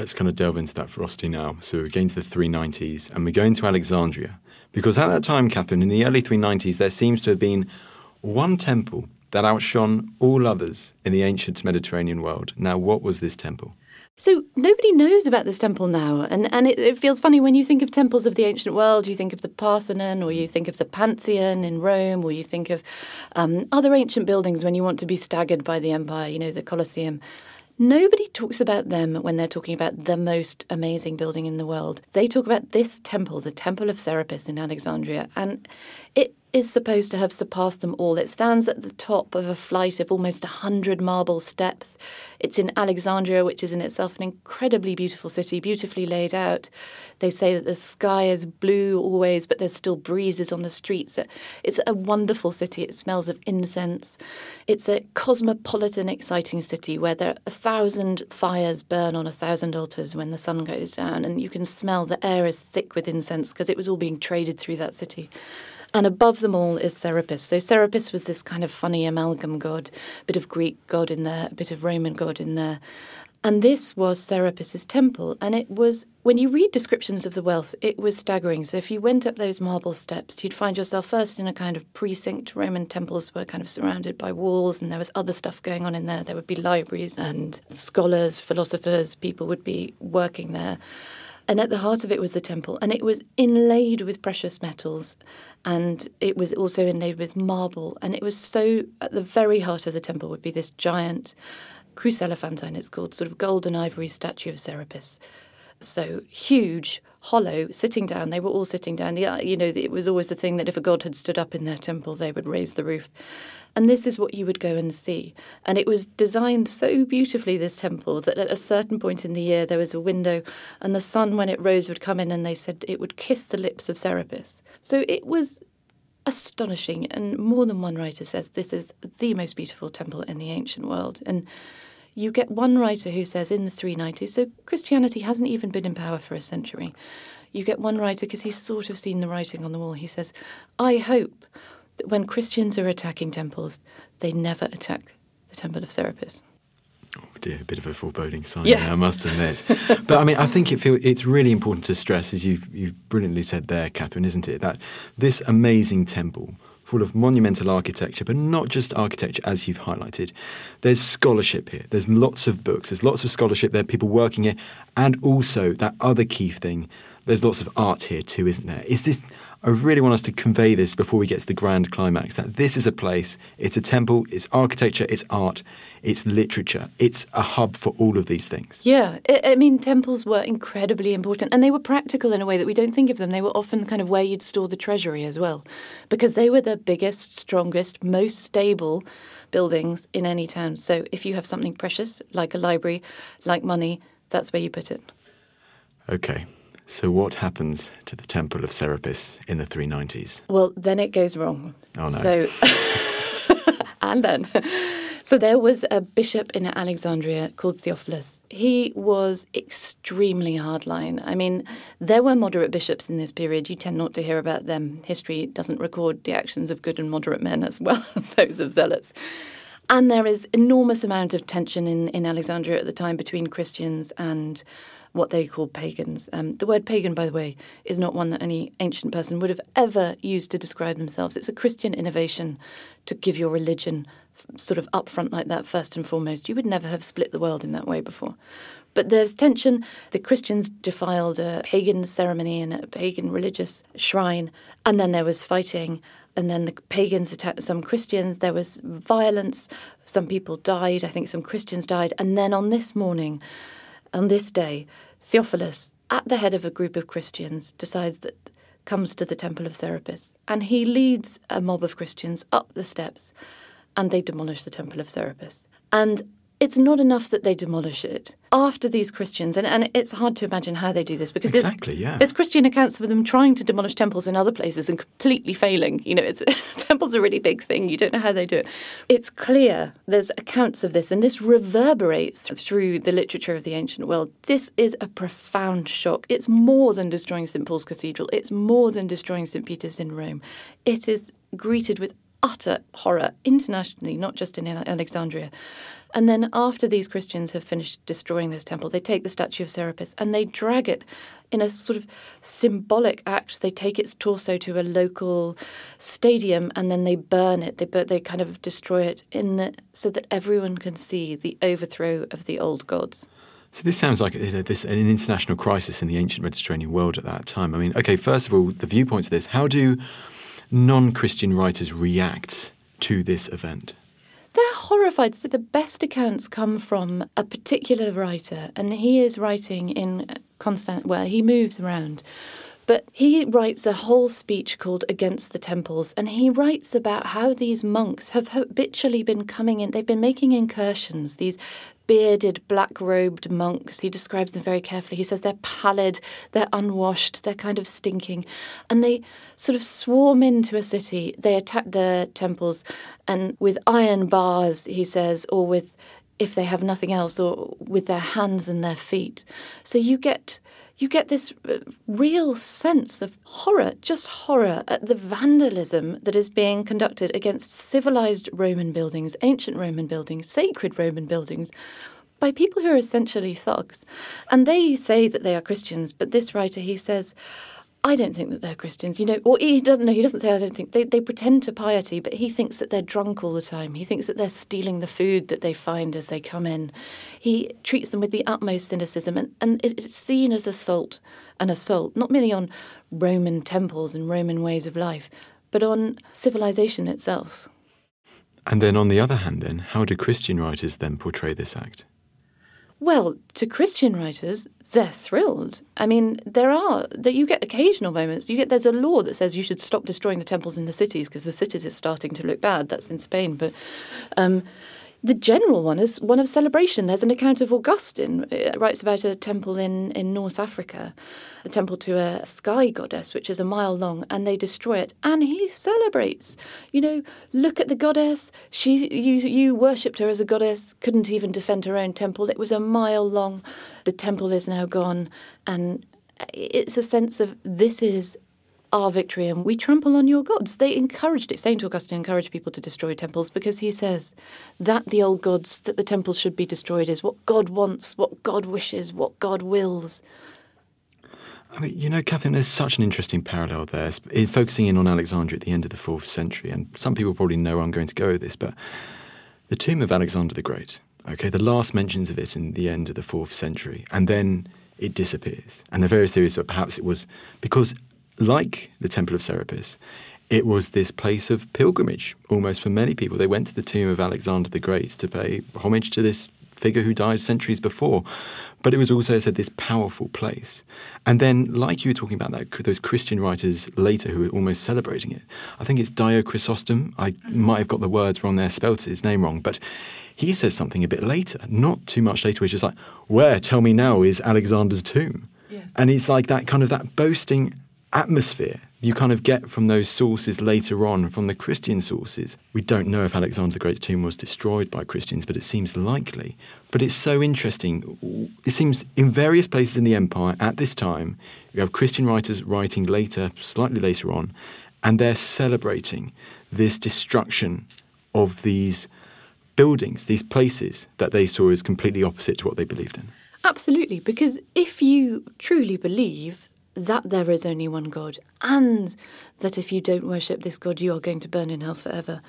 Let's kind of delve into that ferocity now. So we're going to the 390s and we're going to Alexandria. Because at that time, Catherine, in the early 390s, there seems to have been one temple that outshone all others in the ancient Mediterranean world. Now, what was this temple? So nobody knows about this temple now, and and it, it, feels funny when you think of temples of the ancient world. You think of the Parthenon, or you think of the Pantheon in Rome, or you think of um, other ancient buildings when you want to be staggered by the empire. You know, the Colosseum. Nobody talks about them when they're talking about the most amazing building in the world. They talk about this temple, the Temple of Serapis in Alexandria, and it is supposed to have surpassed them all. It stands at the top of a flight of almost 100 marble steps. It's in Alexandria, which is in itself an incredibly beautiful city, beautifully laid out. They say that the sky is blue always, but there's still breezes on the streets. It's a wonderful city. It smells of incense. It's a cosmopolitan, exciting city where there are a thousand fires burn on a thousand altars when the sun goes down, and you can smell the air is thick with incense because it was all being traded through that city. And above them all is Serapis. So Serapis was this kind of funny amalgam god, a bit of Greek god in there, a bit of Roman god in there. And this was Serapis's temple. And it was, when you read descriptions of the wealth, it was staggering. So if you went up those marble steps, you'd find yourself first in a kind of precinct. Roman temples were kind of surrounded by walls, and there was other stuff going on in there. There would be libraries and scholars, philosophers, people would be working there. And at the heart of it was the temple, and it was inlaid with precious metals, and it was also inlaid with marble. And it was so, at the very heart of the temple would be this giant chryselephantine, it's called, sort of golden ivory statue of Serapis. So huge, hollow, sitting down. They were all sitting down. Yeah, you know, it was always the thing that if a god had stood up in their temple, they would raise the roof. And this is what you would go and see. And it was designed so beautifully, this temple, that at a certain point in the year there was a window, and the sun, when it rose, would come in, and they said it would kiss the lips of Serapis. So it was astonishing. And more than one writer says this is the most beautiful temple in the ancient world. And you get one writer who says in the 390s, so Christianity hasn't even been in power for a century. You get one writer because he's sort of seen the writing on the wall. He says, I hope when Christians are attacking temples, they never attack the Temple of Serapis. Oh dear, a bit of a foreboding sign Yes. there, I must admit. <laughs> but I mean, I think it feel, it's really important to stress, as you've, you've brilliantly said there, Catherine, isn't it, that this amazing temple, full of monumental architecture, but not just architecture, as you've highlighted, there's scholarship here. There's lots of books, there's lots of scholarship, there are people working here, and also that other key thing, there's lots of art here too, isn't there? Is this? I really want us to convey this before we get to the grand climax that this is a place, it's a temple, it's architecture, it's art, it's literature, it's a hub for all of these things. Yeah, I, I mean, temples were incredibly important and they were practical in a way that we don't think of them. They were often kind of where you'd store the treasury as well, because they were the biggest, strongest, most stable buildings in any town. So if you have something precious, like a library, like money, that's where you put it. Okay, so what happens to the Temple of Serapis in the 390s? Well, then it goes wrong. Oh, no. So, <laughs> and then. So there was a bishop in Alexandria called Theophilus. He was extremely hardline. I mean, there were moderate bishops in this period. You tend not to hear about them. History doesn't record the actions of good and moderate men as well <laughs> as those of zealots. And there is enormous amount of tension in, in Alexandria at the time between Christians and what they call pagans. Um, the word pagan, by the way, is not one that any ancient person would have ever used to describe themselves. It's a Christian innovation to give your religion sort of upfront like that, first and foremost. You would never have split the world in that way before. But there's tension. The Christians defiled a pagan ceremony in a pagan religious shrine, and then there was fighting. And then the pagans attacked some Christians. There was violence. Some people died. I think some Christians died. And then on this morning, on this day, Theophilus, at the head of a group of Christians, decides that comes to the temple of Serapis, and he leads a mob of Christians up the steps, and they demolish the temple of Serapis. And it's not enough that they demolish it. After these Christians, and, and it's hard to imagine how they do this because Exactly, there's, yeah. there's Christian accounts of them trying to demolish temples in other places and completely failing. You know, it's <laughs> temples are a really big thing. You don't know how they do it. It's clear there's accounts of this, and this reverberates through the literature of the ancient world. This is a profound shock. It's more than destroying St Paul's Cathedral. It's more than destroying St Peter's in Rome. It is greeted with utter horror internationally, not just in Alexandria. And then, after these Christians have finished destroying this temple, they take the statue of Serapis and they drag it in a sort of symbolic act. They take its torso to a local stadium and then they burn it. They bur- they kind of destroy it in the, so that everyone can see the overthrow of the old gods. So this sounds like you know, this an international crisis in the ancient Mediterranean world at that time. I mean, okay, first of all, the viewpoints of this. How do non-Christian writers react to this event? They're horrified. So the best accounts come from a particular writer, and he is writing in Constant, where he moves around. But he writes a whole speech called Against the Temples, and he writes about how these monks have habitually been coming in, they've been making incursions, these bearded, black robed monks. He describes them very carefully. He says they're pallid, they're unwashed, they're kind of stinking. And they sort of swarm into a city. They attack the temples, and with iron bars, he says, or with, if they have nothing else, or with their hands and their feet. So you get you get this uh, real sense of horror, just horror at the vandalism that is being conducted against civilized Roman buildings, ancient Roman buildings, sacred Roman buildings. By people who are essentially thugs. And they say that they are Christians, but this writer, he says, I don't think that they're Christians, you know, or he doesn't know, he doesn't say I don't think. They, they pretend to piety, but he thinks that they're drunk all the time. He thinks that they're stealing the food that they find as they come in. He treats them with the utmost cynicism, and, and it's seen as assault, an assault, not merely on Roman temples and Roman ways of life, but on civilization itself. And then on the other hand, then, how do Christian writers then portray this act? Well, to Christian writers, they're thrilled. I mean, there are that you get occasional moments. You get there's a law that says you should stop destroying the temples in the cities because the cities are starting to look bad. That's in Spain, but um, the general one is one of celebration. There's an account of Augustine. It writes about a temple in, in North Africa, a temple to a sky goddess, which is a mile long, and they destroy it. And he celebrates. You know, look at the goddess. She, you, you worshipped her as a goddess. Couldn't even defend her own temple. It was a mile long. The temple is now gone, and it's a sense of this is our victory and we trample on your gods. They encouraged it. St. Augustine encouraged people to destroy temples because he says that the old gods, that the temples should be destroyed, is what God wants, what God wishes, what God wills. I mean, you know, Catherine, there's such an interesting parallel there, eh, focusing in on Alexandria at the end of the fourth century. And some people probably know where I'm going to go with this, but the tomb of Alexander the Great, okay, the last mentions of it in the end of the fourth century, and then it disappears. And they're very serious that perhaps it was because like the Temple of Serapis, it was this place of pilgrimage almost for many people. They went to the tomb of Alexander the Great to pay homage to this figure who died centuries before. But it was also I said this powerful place. And then, like you were talking about that, those Christian writers later who were almost celebrating it. I think it's Dio Chrysostom. I mm-hmm. might have got the words wrong there, spelt his name wrong, but he says something a bit later, not too much later, which is like, "Where, tell me now, is Alexander's tomb?" Yes. And it's like that kind of that boasting atmosphere you kind of get from those sources later on, from the Christian sources. We don't know if Alexander the Great's tomb was destroyed by Christians, but it seems likely. But it's so interesting. It seems in various places in the empire at this time, you have Christian writers writing later, slightly later on, and they're celebrating this destruction of these buildings, these places that they saw as completely opposite to what they believed in. Absolutely, because if you truly believe that there is only one God, and that if you don't worship this God, you are going to burn in hell forever,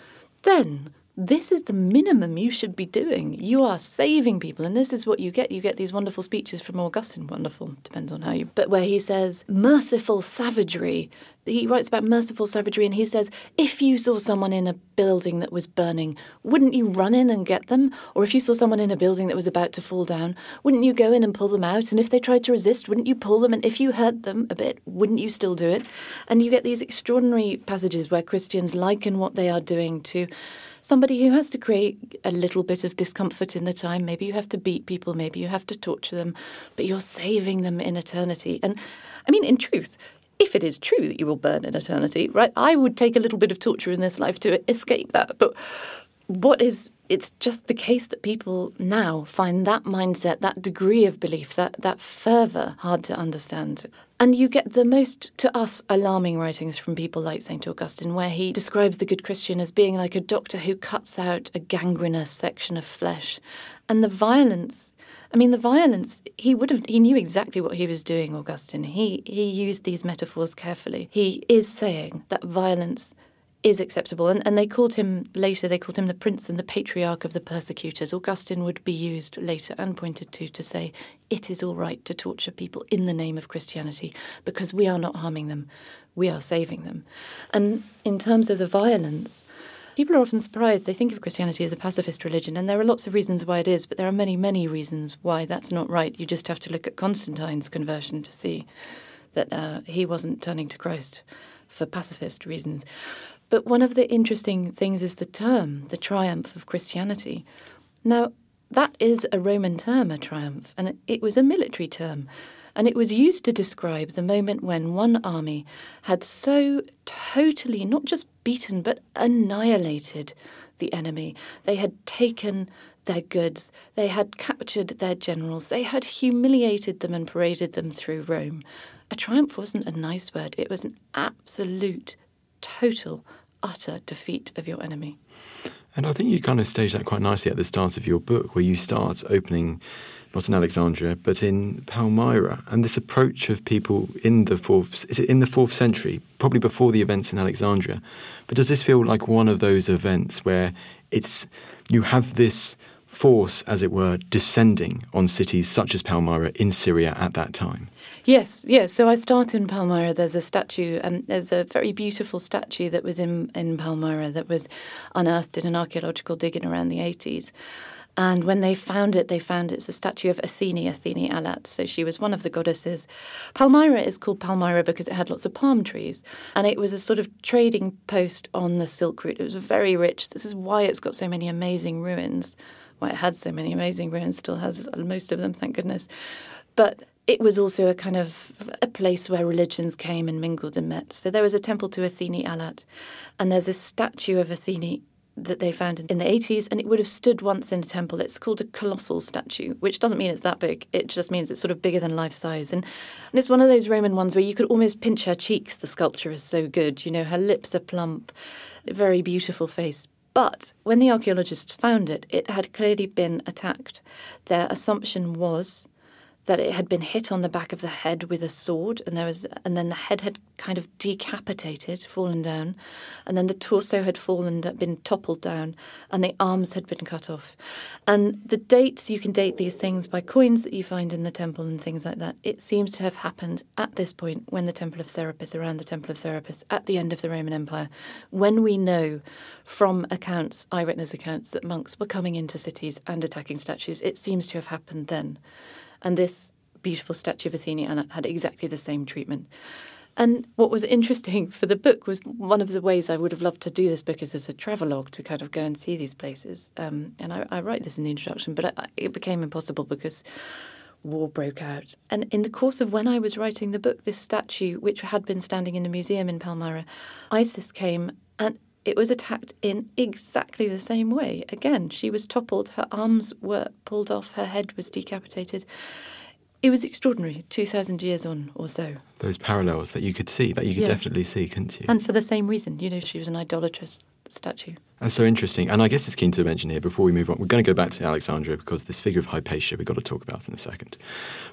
then this is the minimum you should be doing. You are saving people, and this is what you get. You get these wonderful speeches from Augustine, wonderful, depends on how you, but where he says, merciful savagery. He writes about merciful savagery, and he says, if you saw someone in a building that was burning, wouldn't you run in and get them? Or if you saw someone in a building that was about to fall down, wouldn't you go in and pull them out? And if they tried to resist, wouldn't you pull them? And if you hurt them a bit, wouldn't you still do it? And you get these extraordinary passages where Christians liken what they are doing to somebody who has to create a little bit of discomfort in the time. Maybe you have to beat people, maybe you have to torture them, but you're saving them in eternity. And I mean, in truth, if it is true that you will burn in eternity, right, I would take a little bit of torture in this life to escape that. But what is it's just the case that people now find that mindset, that degree of belief, that that fervor hard to understand. And you get the most, to us, alarming writings from people like St. Augustine, where he describes the good Christian as being like a doctor who cuts out a gangrenous section of flesh. And the violence, I mean, the violence, he would have, he knew exactly what he was doing, Augustine. He, he used these metaphors carefully. He is saying that violence is acceptable. And, and they called him later, they called him the prince and the patriarch of the persecutors. Augustine would be used later and pointed to to say it is all right to torture people in the name of Christianity because we are not harming them, we are saving them. And in terms of the violence, people are often surprised. They think of Christianity as a pacifist religion, and there are lots of reasons why it is, but there are many, many reasons why that's not right. You just have to look at Constantine's conversion to see that uh, he wasn't turning to Christ for pacifist reasons. But one of the interesting things is the term, the triumph of Christianity. Now, that is a Roman term, a triumph, and it was a military term. And it was used to describe the moment when one army had so totally not just beaten but annihilated the enemy. They had taken their goods, they had captured their generals, they had humiliated them and paraded them through Rome. A triumph wasn't a nice word, it was an absolute, total utter defeat of your enemy. And I think you kind of stage that quite nicely at the start of your book, where you start opening not in Alexandria, but in Palmyra, and this approach of people in the fourth is it in the fourth century, probably before the events in Alexandria. But does this feel like one of those events where it's you have this force, as it were, descending on cities such as Palmyra in Syria at that time? Yes, yes. So I start in Palmyra. There's a statue, and there's a very beautiful statue that was in, in Palmyra that was unearthed in an archaeological digging around the 80s. And when they found it, they found it's a statue of Athene, Athene Allat. So she was one of the goddesses. Palmyra is called Palmyra because it had lots of palm trees. And it was a sort of trading post on the Silk Route. It was very rich. This is why it's got so many amazing ruins. Why it had so many amazing ruins, still has most of them, thank goodness. But it was also a kind of a place where religions came and mingled and met. So there was a temple to Athene Allat, and there's a statue of Athene that they found in the 80s, and it would have stood once in a temple. It's called a colossal statue, which doesn't mean it's that big. It just means it's sort of bigger than life size. And, and it's one of those Roman ones where you could almost pinch her cheeks. The sculpture is so good. You know, her lips are plump, very beautiful face. But when the archaeologists found it, it had clearly been attacked. Their assumption was that it had been hit on the back of the head with a sword and there was and then the head had kind of decapitated fallen down and then the torso had fallen been toppled down and the arms had been cut off. And the dates you can date these things by coins that you find in the temple and things like that. It seems to have happened at this point when the temple of Serapis around the temple of Serapis at the end of the Roman Empire when we know from accounts eyewitness accounts that monks were coming into cities and attacking statues. It seems to have happened then and this beautiful statue of Athena had exactly the same treatment. And what was interesting for the book was one of the ways I would have loved to do this book is as a travelogue to kind of go and see these places. Um, and I, I, write this in the introduction, but I, it became impossible because war broke out. And in the course of when I was writing the book, this statue, which had been standing in a museum in Palmyra, ISIS came and it was attacked in exactly the same way. Again, she was toppled, her arms were pulled off, her head was decapitated. It was extraordinary, 2,000 years on or so. Those parallels that you could see, that you could yeah. definitely see, couldn't you? And for the same reason, you know, she was an idolatrous statue. That's so interesting. And I guess it's keen to mention here before we move on, we're going to go back to Alexandria because this figure of Hypatia we've got to talk about in a second.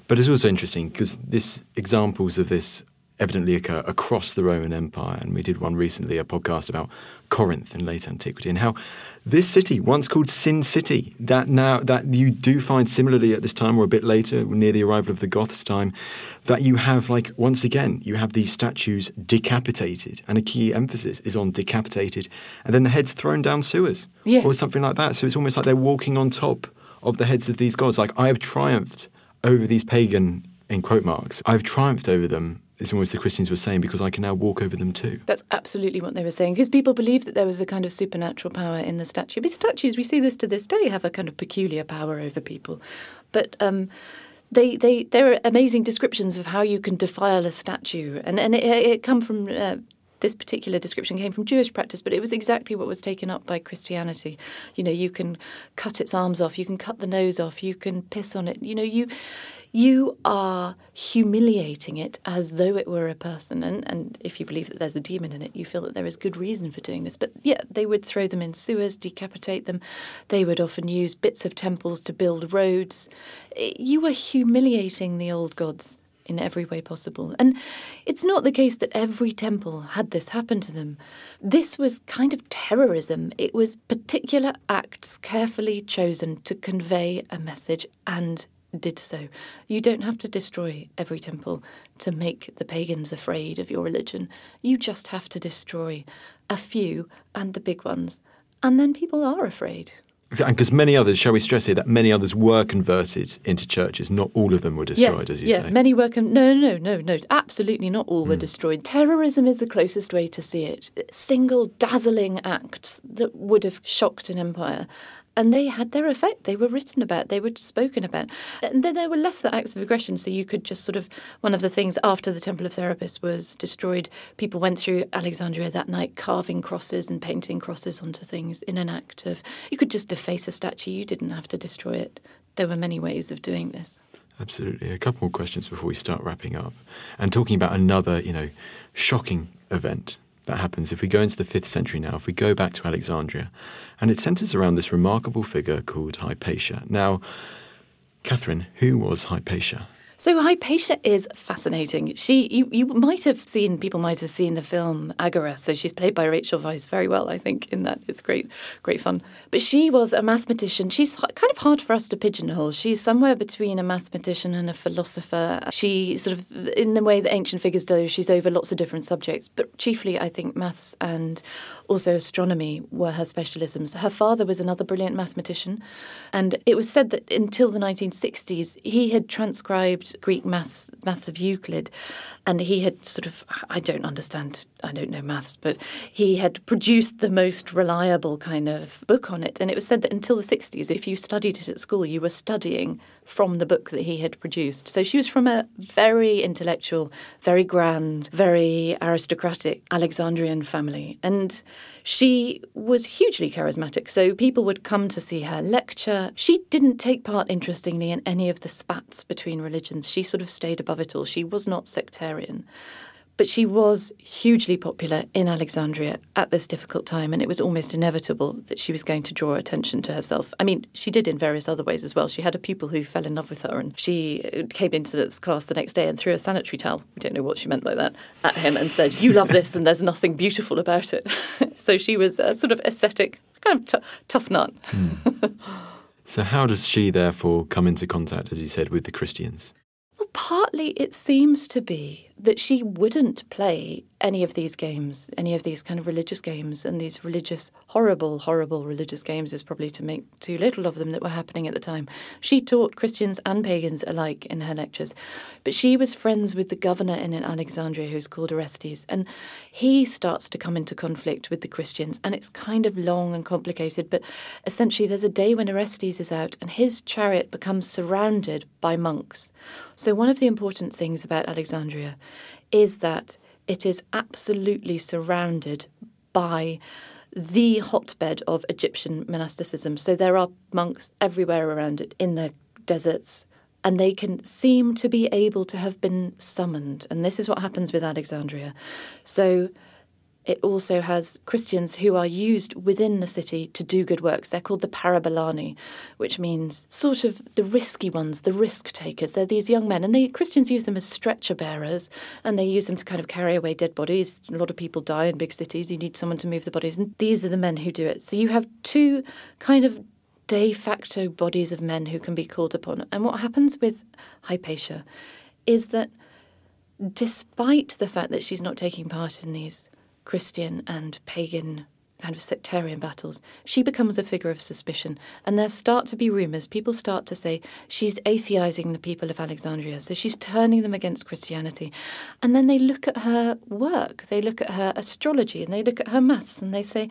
But it's also interesting because this examples of this evidently occur across the Roman Empire. And we did one recently, a podcast about Corinth in late antiquity, and how this city, once called Sin City, that now that you do find similarly at this time or a bit later, near the arrival of the Goths time, that you have like once again you have these statues decapitated, and a key emphasis is on decapitated, and then the heads thrown down sewers, yeah. or something like that. So it's almost like they're walking on top of the heads of these gods. Like I have triumphed over these pagan in quote marks. I've triumphed over them it's almost the Christians were saying because I can now walk over them too. That's absolutely what they were saying because people believed that there was a kind of supernatural power in the statue. But statues, we see this to this day, have a kind of peculiar power over people. But um, they, they, there are amazing descriptions of how you can defile a statue, and and it, it come from. Uh, this particular description came from Jewish practice, but it was exactly what was taken up by Christianity. You know, you can cut its arms off, you can cut the nose off, you can piss on it. You know, you you are humiliating it as though it were a person. And, and if you believe that there's a demon in it, you feel that there is good reason for doing this. But yeah, they would throw them in sewers, decapitate them. They would often use bits of temples to build roads. Eh, you were humiliating the old gods in every way possible. And it's not the case that every temple had this happen to them. This was kind of terrorism. It was particular acts carefully chosen to convey a message and did so. You don't have to destroy every temple to make the pagans afraid of your religion. You just have to destroy a few and the big ones. And then people are afraid. And because many others, shall we stress here, that many others were converted into churches. Not all of them were destroyed, yes, as you yeah, say. many were. Con- no, no, no, no. Absolutely not all mm. were hmm. destroyed. Terrorism is the closest way to see it. Single, dazzling acts that would have shocked an empire and they had their effect. They were written about, they were spoken about. And then there were lesser acts of aggression, so you could just sort of, one of the things after the Temple of Serapis was destroyed, people went through Alexandria that night carving crosses and painting crosses onto things in an act of, you could just deface a statue, you didn't have to destroy it. There were many ways of doing this. Absolutely. A couple more questions before we start wrapping up. And talking about another, you know, shocking event that happens if we go into the 5th century now, if we go back to Alexandria, and it centres around this remarkable figure called Hypatia. Now, Catherine, who was Hypatia? So Hypatia is fascinating. She, you, you might have seen, people might have seen the film Agora. So she's played by Rachel Weisz very well, I think, in that. It's great, great fun. But she was a mathematician. She's kind of hard for us to pigeonhole. She's somewhere between a mathematician and a philosopher. She sort of, in the way that ancient figures do, she's over lots of different subjects. But chiefly, I think maths and also astronomy were her specialisms. Her father was another brilliant mathematician, and it was said that until the 1960s, he had transcribed Greek maths, maths of Euclid, and he had sort of, I don't understand, I don't know maths, but he had produced the most reliable kind of book on it. And it was said that until the 60s, if you studied it at school, you were studying from the book that he had produced. So she was from a very intellectual, very grand, very aristocratic Alexandrian family. And she was hugely charismatic. So people would come to see her lecture. She didn't take part, interestingly, in any of the spats between religions. She sort of stayed above it all. She was not sectarian. But she was hugely popular in Alexandria at this difficult time, and it was almost inevitable that she was going to draw attention to herself. I mean, she did in various other ways as well. She had a pupil who fell in love with her, and she came into this class the next day and threw a sanitary towel, we don't know what she meant by that, at him and said, You love this, and there's nothing beautiful about it. <laughs> so she was a sort of ascetic, kind of t- tough nut. Hmm. so, how does she therefore come into contact, as you said, with the Christians? Well, partly it seems to be that she wouldn't play any of these games, any of these kind of religious games, and these religious, horrible, horrible religious games is probably to make too little of them that were happening at the time. She taught Christians and pagans alike in her lectures, but she was friends with the governor in Alexandria who's called Orestes, and he starts to come into conflict with the Christians, and it's kind of long and complicated, but essentially there's a day when Orestes is out and his chariot becomes surrounded by monks. So, one of the important things about Alexandria is that it is absolutely surrounded by the hotbed of Egyptian monasticism. So there are monks everywhere around it in the deserts, and they can seem to be able to have been summoned. And this is what happens with Alexandria. So it also has Christians who are used within the city to do good works. They're called the Parabolani, which means sort of the risky ones, the risk takers. They're these young men, and they Christians use them as stretcher bearers, and they use them to kind of carry away dead bodies. A lot of people die in big cities. You need someone to move the bodies, and these are the men who do it. So you have two kind of de facto bodies of men who can be called upon. And what happens with Hypatia is that despite the fact that she's not taking part in these Christian and pagan kind of sectarian battles, she becomes a figure of suspicion. And there start to be rumours. People start to say she's atheizing the people of Alexandria. So she's turning them against Christianity. And then they look at her work, they look at her astrology, and they look at her maths, and they say,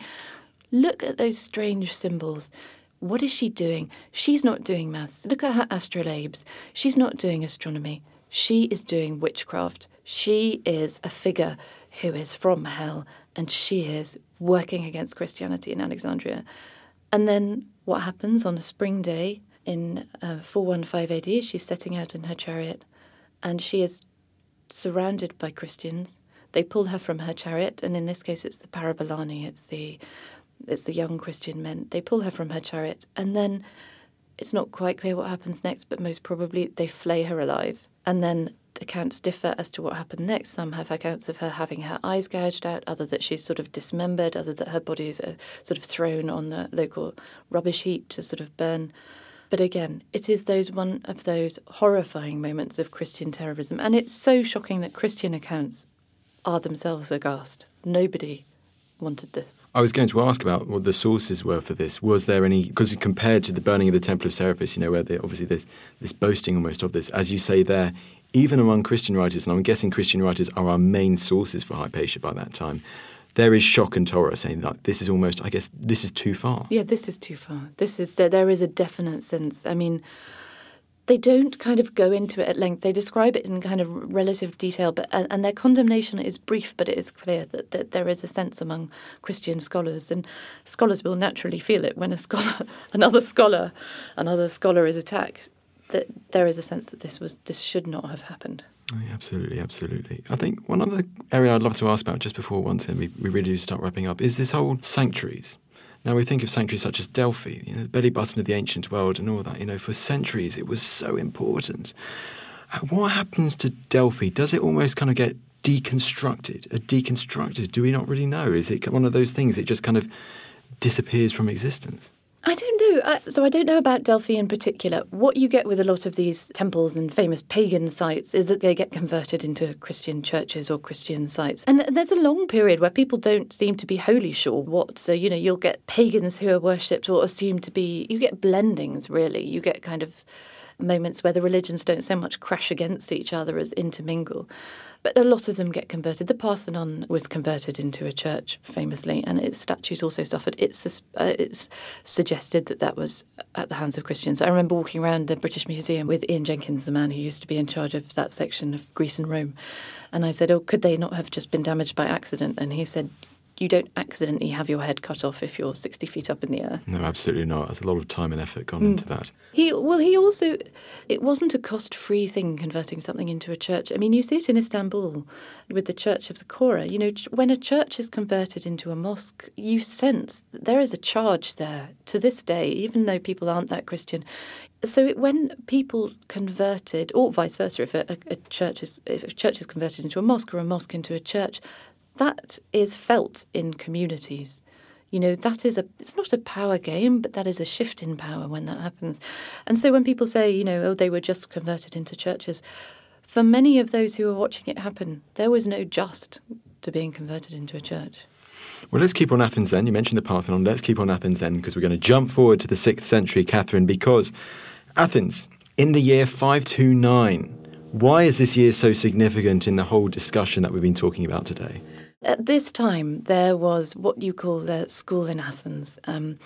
look at those strange symbols. What is she doing? She's not doing maths. Look at her astrolabes. She's not doing astronomy. She is doing witchcraft. She is a figure who is from hell, and she is working against Christianity in Alexandria. And then what happens on a spring day in uh, 415 AD? She's setting out in her chariot, and she is surrounded by Christians. They pull her from her chariot, and in this case, it's the Parabolani, it's the it's the young Christian men. They pull her from her chariot, and then it's not quite clear what happens next, but most probably they flay her alive. And then accounts differ as to what happened next. Some have accounts of her having her eyes gouged out, other that she's sort of dismembered, other that her body is uh, sort of thrown on the local rubbish heap to sort of burn. But again, it is those one of those horrifying moments of Christian terrorism, and it's so shocking that Christian accounts are themselves aghast. Nobody wanted this. I was going to ask about what the sources were for this. Was there any because compared to the burning of the Temple of Serapis, you know, where they, obviously there's this boasting almost of this, as you say there, even among Christian writers, and I'm guessing Christian writers are our main sources for Hypatia by that time, there is shock and horror saying that this is almost, I guess, this is too far. Yeah, this is too far. This is there is a definite sense. I mean, they don't kind of go into it at length. They describe it in kind of relative detail, but and their condemnation is brief, but it is clear that, that there is a sense among Christian scholars, and scholars will naturally feel it when a scholar, <laughs> another scholar, another scholar is attacked that there is a sense that this was this should not have happened. Oh, absolutely, absolutely. I think one other area I'd love to ask about just before once we, we really do start wrapping up is this whole sanctuaries. Now we think of sanctuaries such as Delphi, you know, the belly button of the ancient world, and all that. You know, for centuries it was so important. Uh, what happens to Delphi? Does it almost kind of get deconstructed? A deconstructed? Do we not really know? Is it one of those things? It just kind of disappears from existence. I don't know. I, so I don't know about Delphi in particular. What you get with a lot of these temples and famous pagan sites is that they get converted into Christian churches or Christian sites. And there's a long period where people don't seem to be wholly sure what. So, you know, you'll get pagans who are worshipped or assumed to be, you get blendings really. You get kind of moments where the religions don't so much crash against each other as intermingle. But a lot of them get converted. The Parthenon was converted into a church famously, and its statues also suffered. It's, uh, it's suggested that that was at the hands of Christians. I remember walking around the British Museum with Ian Jenkins, the man who used to be in charge of that section of Greece and Rome. And I said, Oh, could they not have just been damaged by accident? And he said, you don't accidentally have your head cut off if you're 60 feet up in the air. No, absolutely not. There's a lot of time and effort gone mm. into that. He well, he also it wasn't a cost-free thing converting something into a church. I mean, you see it in Istanbul with the Church of the Chora. You know, when a church is converted into a mosque, you sense that there is a charge there to this day, even though people aren't that Christian. So when people converted, or vice versa, if a, a, church is if a church is converted into a mosque or a mosque into a church, that is felt in communities. You know, that is a, it's not a power game, but that is a shift in power when that happens. And so when people say, you know, oh, they were just converted into churches, for many of those who were watching it happen, there was no just to being converted into a church. Well, let's keep on Athens then. You mentioned the Parthenon. Let's keep on Athens then, because we're going to jump forward to the 6th century, Catherine, because Athens, in the year 529, why is this year so significant in the whole discussion that we've been talking about today? At this time, there was what you call the school in Athens. Um,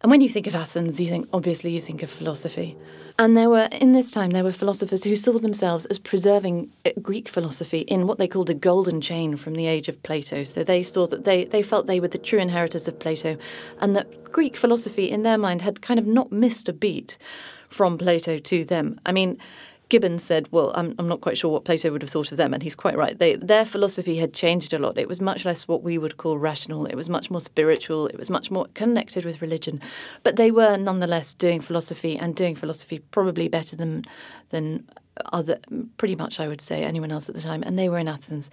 and when you think of Athens, you think, obviously, you think of philosophy. And there were, in this time, there were philosophers who saw themselves as preserving uh, Greek philosophy in what they called a golden chain from the age of Plato. So they saw that they, they felt they were the true inheritors of Plato and that Greek philosophy, in their mind, had kind of not missed a beat from Plato to them. I mean, Gibbon said, well, I'm, I'm not quite sure what Plato would have thought of them, and he's quite right. They, their philosophy had changed a lot. It was much less what we would call rational, it was much more spiritual, it was much more connected with religion. But they were nonetheless doing philosophy and doing philosophy probably better than, than other, pretty much, I would say, anyone else at the time, and they were in Athens.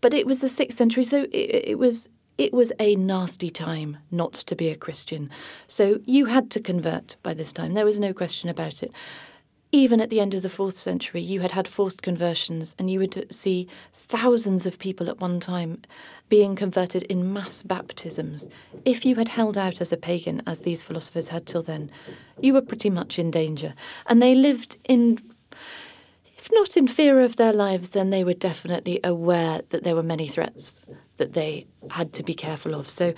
But it was the sixth century, so it, it was it was a nasty time not to be a Christian. So you had to convert by this time. There was no question about it even at the end of the fourth century, you had had forced conversions, and you would see thousands of people at one time being converted in mass baptisms. If you had held out as a pagan, as these philosophers had till then, you were pretty much in danger. And they lived in, if not in fear of their lives, then they were definitely aware that there were many threats that they had to be careful of. So,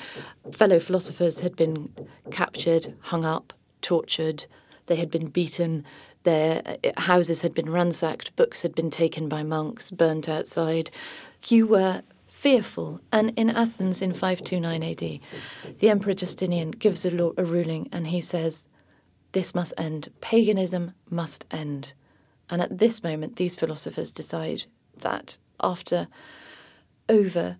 fellow philosophers had been captured, hung up, tortured, they had been beaten their uh, houses had been ransacked, books had been taken by monks, burnt outside. You were fearful. And in Athens in 529 AD, the Emperor Justinian gives a, law, a ruling and he says, This must end. Paganism must end. And at this moment, these philosophers decide that after over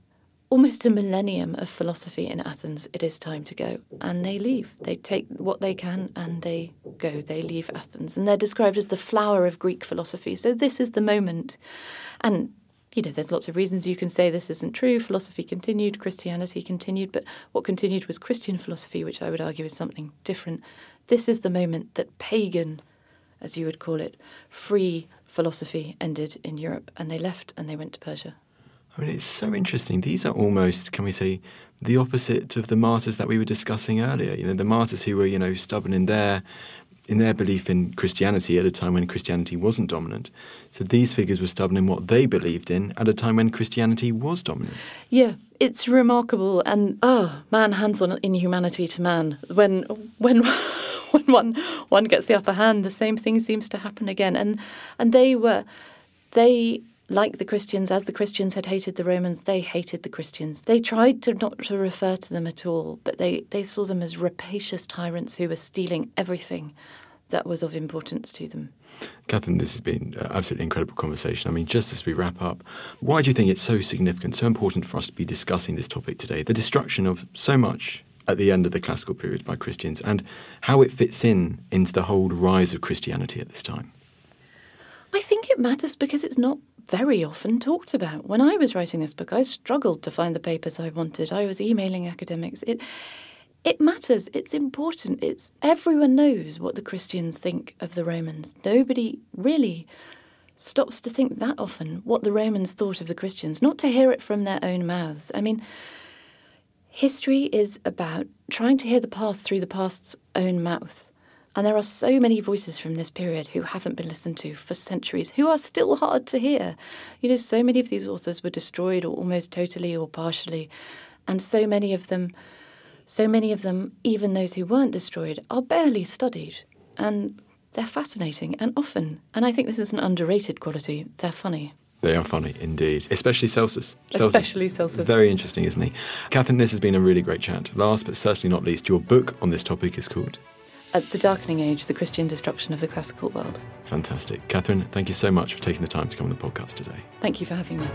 almost a millennium of philosophy in Athens, it is time to go. And they leave. They take what they can and they go. They leave Athens. And they're described as the flower of Greek philosophy. So this is the moment. And, you know, there's lots of reasons you can say this isn't true. Philosophy continued, Christianity continued, but what continued was Christian philosophy, which I would argue is something different. This is the moment that pagan, as you would call it, free philosophy ended in Europe. And they left and they went to Persia. Mean, it's so interesting. These are almost, can we say, the opposite of the martyrs that we were discussing earlier. You know, the martyrs who were, you know, stubborn in their in their belief in Christianity at a time when Christianity wasn't dominant. So these figures were stubborn in what they believed in at a time when Christianity was dominant. Yeah, it's remarkable, and oh, man hands on inhumanity to man. When when <laughs> when one one gets the upper hand, the same thing seems to happen again. And and they were they like the Christians, as the Christians had hated the Romans, they hated the Christians. They tried to not to refer to them at all, but they, they saw them as rapacious tyrants who were stealing everything that was of importance to them. Catherine, this has been an absolutely incredible conversation. I mean, just as we wrap up, why do you think it's so significant, so important for us to be discussing this topic today? The destruction of so much at the end of the classical period by Christians and how it fits in into the whole rise of Christianity at this time. I think it matters because it's not very often talked about. When I was writing this book, I struggled to find the papers I wanted. I was emailing academics. It it matters. It's important. It's everyone knows what the Christians think of the Romans. Nobody really stops to think that often what the Romans thought of the Christians, not to hear it from their own mouths. I mean, history is about trying to hear the past through the past's own mouth. And there are so many voices from this period who haven't been listened to for centuries, who are still hard to hear. You know, so many of these authors were destroyed or almost totally or partially, and so many of them so many of them, even those who weren't destroyed, are barely studied. And they're fascinating and often, and I think this is an underrated quality, they're funny. They are funny indeed, especially Celsus. Celsus especially Celsus. Very interesting, isn't he? Catherine, this has been a really great chat. Last but certainly not least, your book on this topic is called At the Darkening Age The Christian Destruction of the Classical World. Fantastic. Catherine, thank you so much for taking the time to come on the podcast today. Thank you for having me.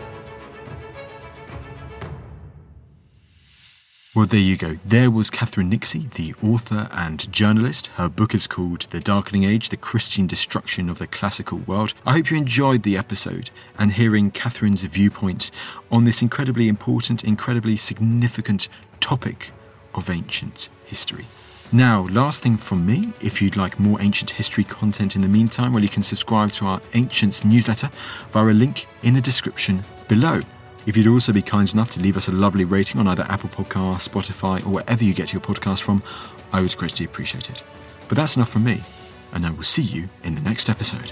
Well, there you go. There was Catherine Nixey, the author and journalist. Her book is called The Darkening Age The Christian Destruction of the Classical World. I hope you enjoyed the episode and hearing Catherine's viewpoint on this incredibly important, incredibly significant topic of ancient history. Now, last thing from me, if you'd like more ancient history content in the meantime, well, you can subscribe to our Ancients newsletter via a link in the description below. If you'd also be kind enough to leave us a lovely rating on either Apple Podcasts, Spotify, or wherever you get your podcast from, I would greatly appreciate it. But that's enough from me, and I will see you in the next episode.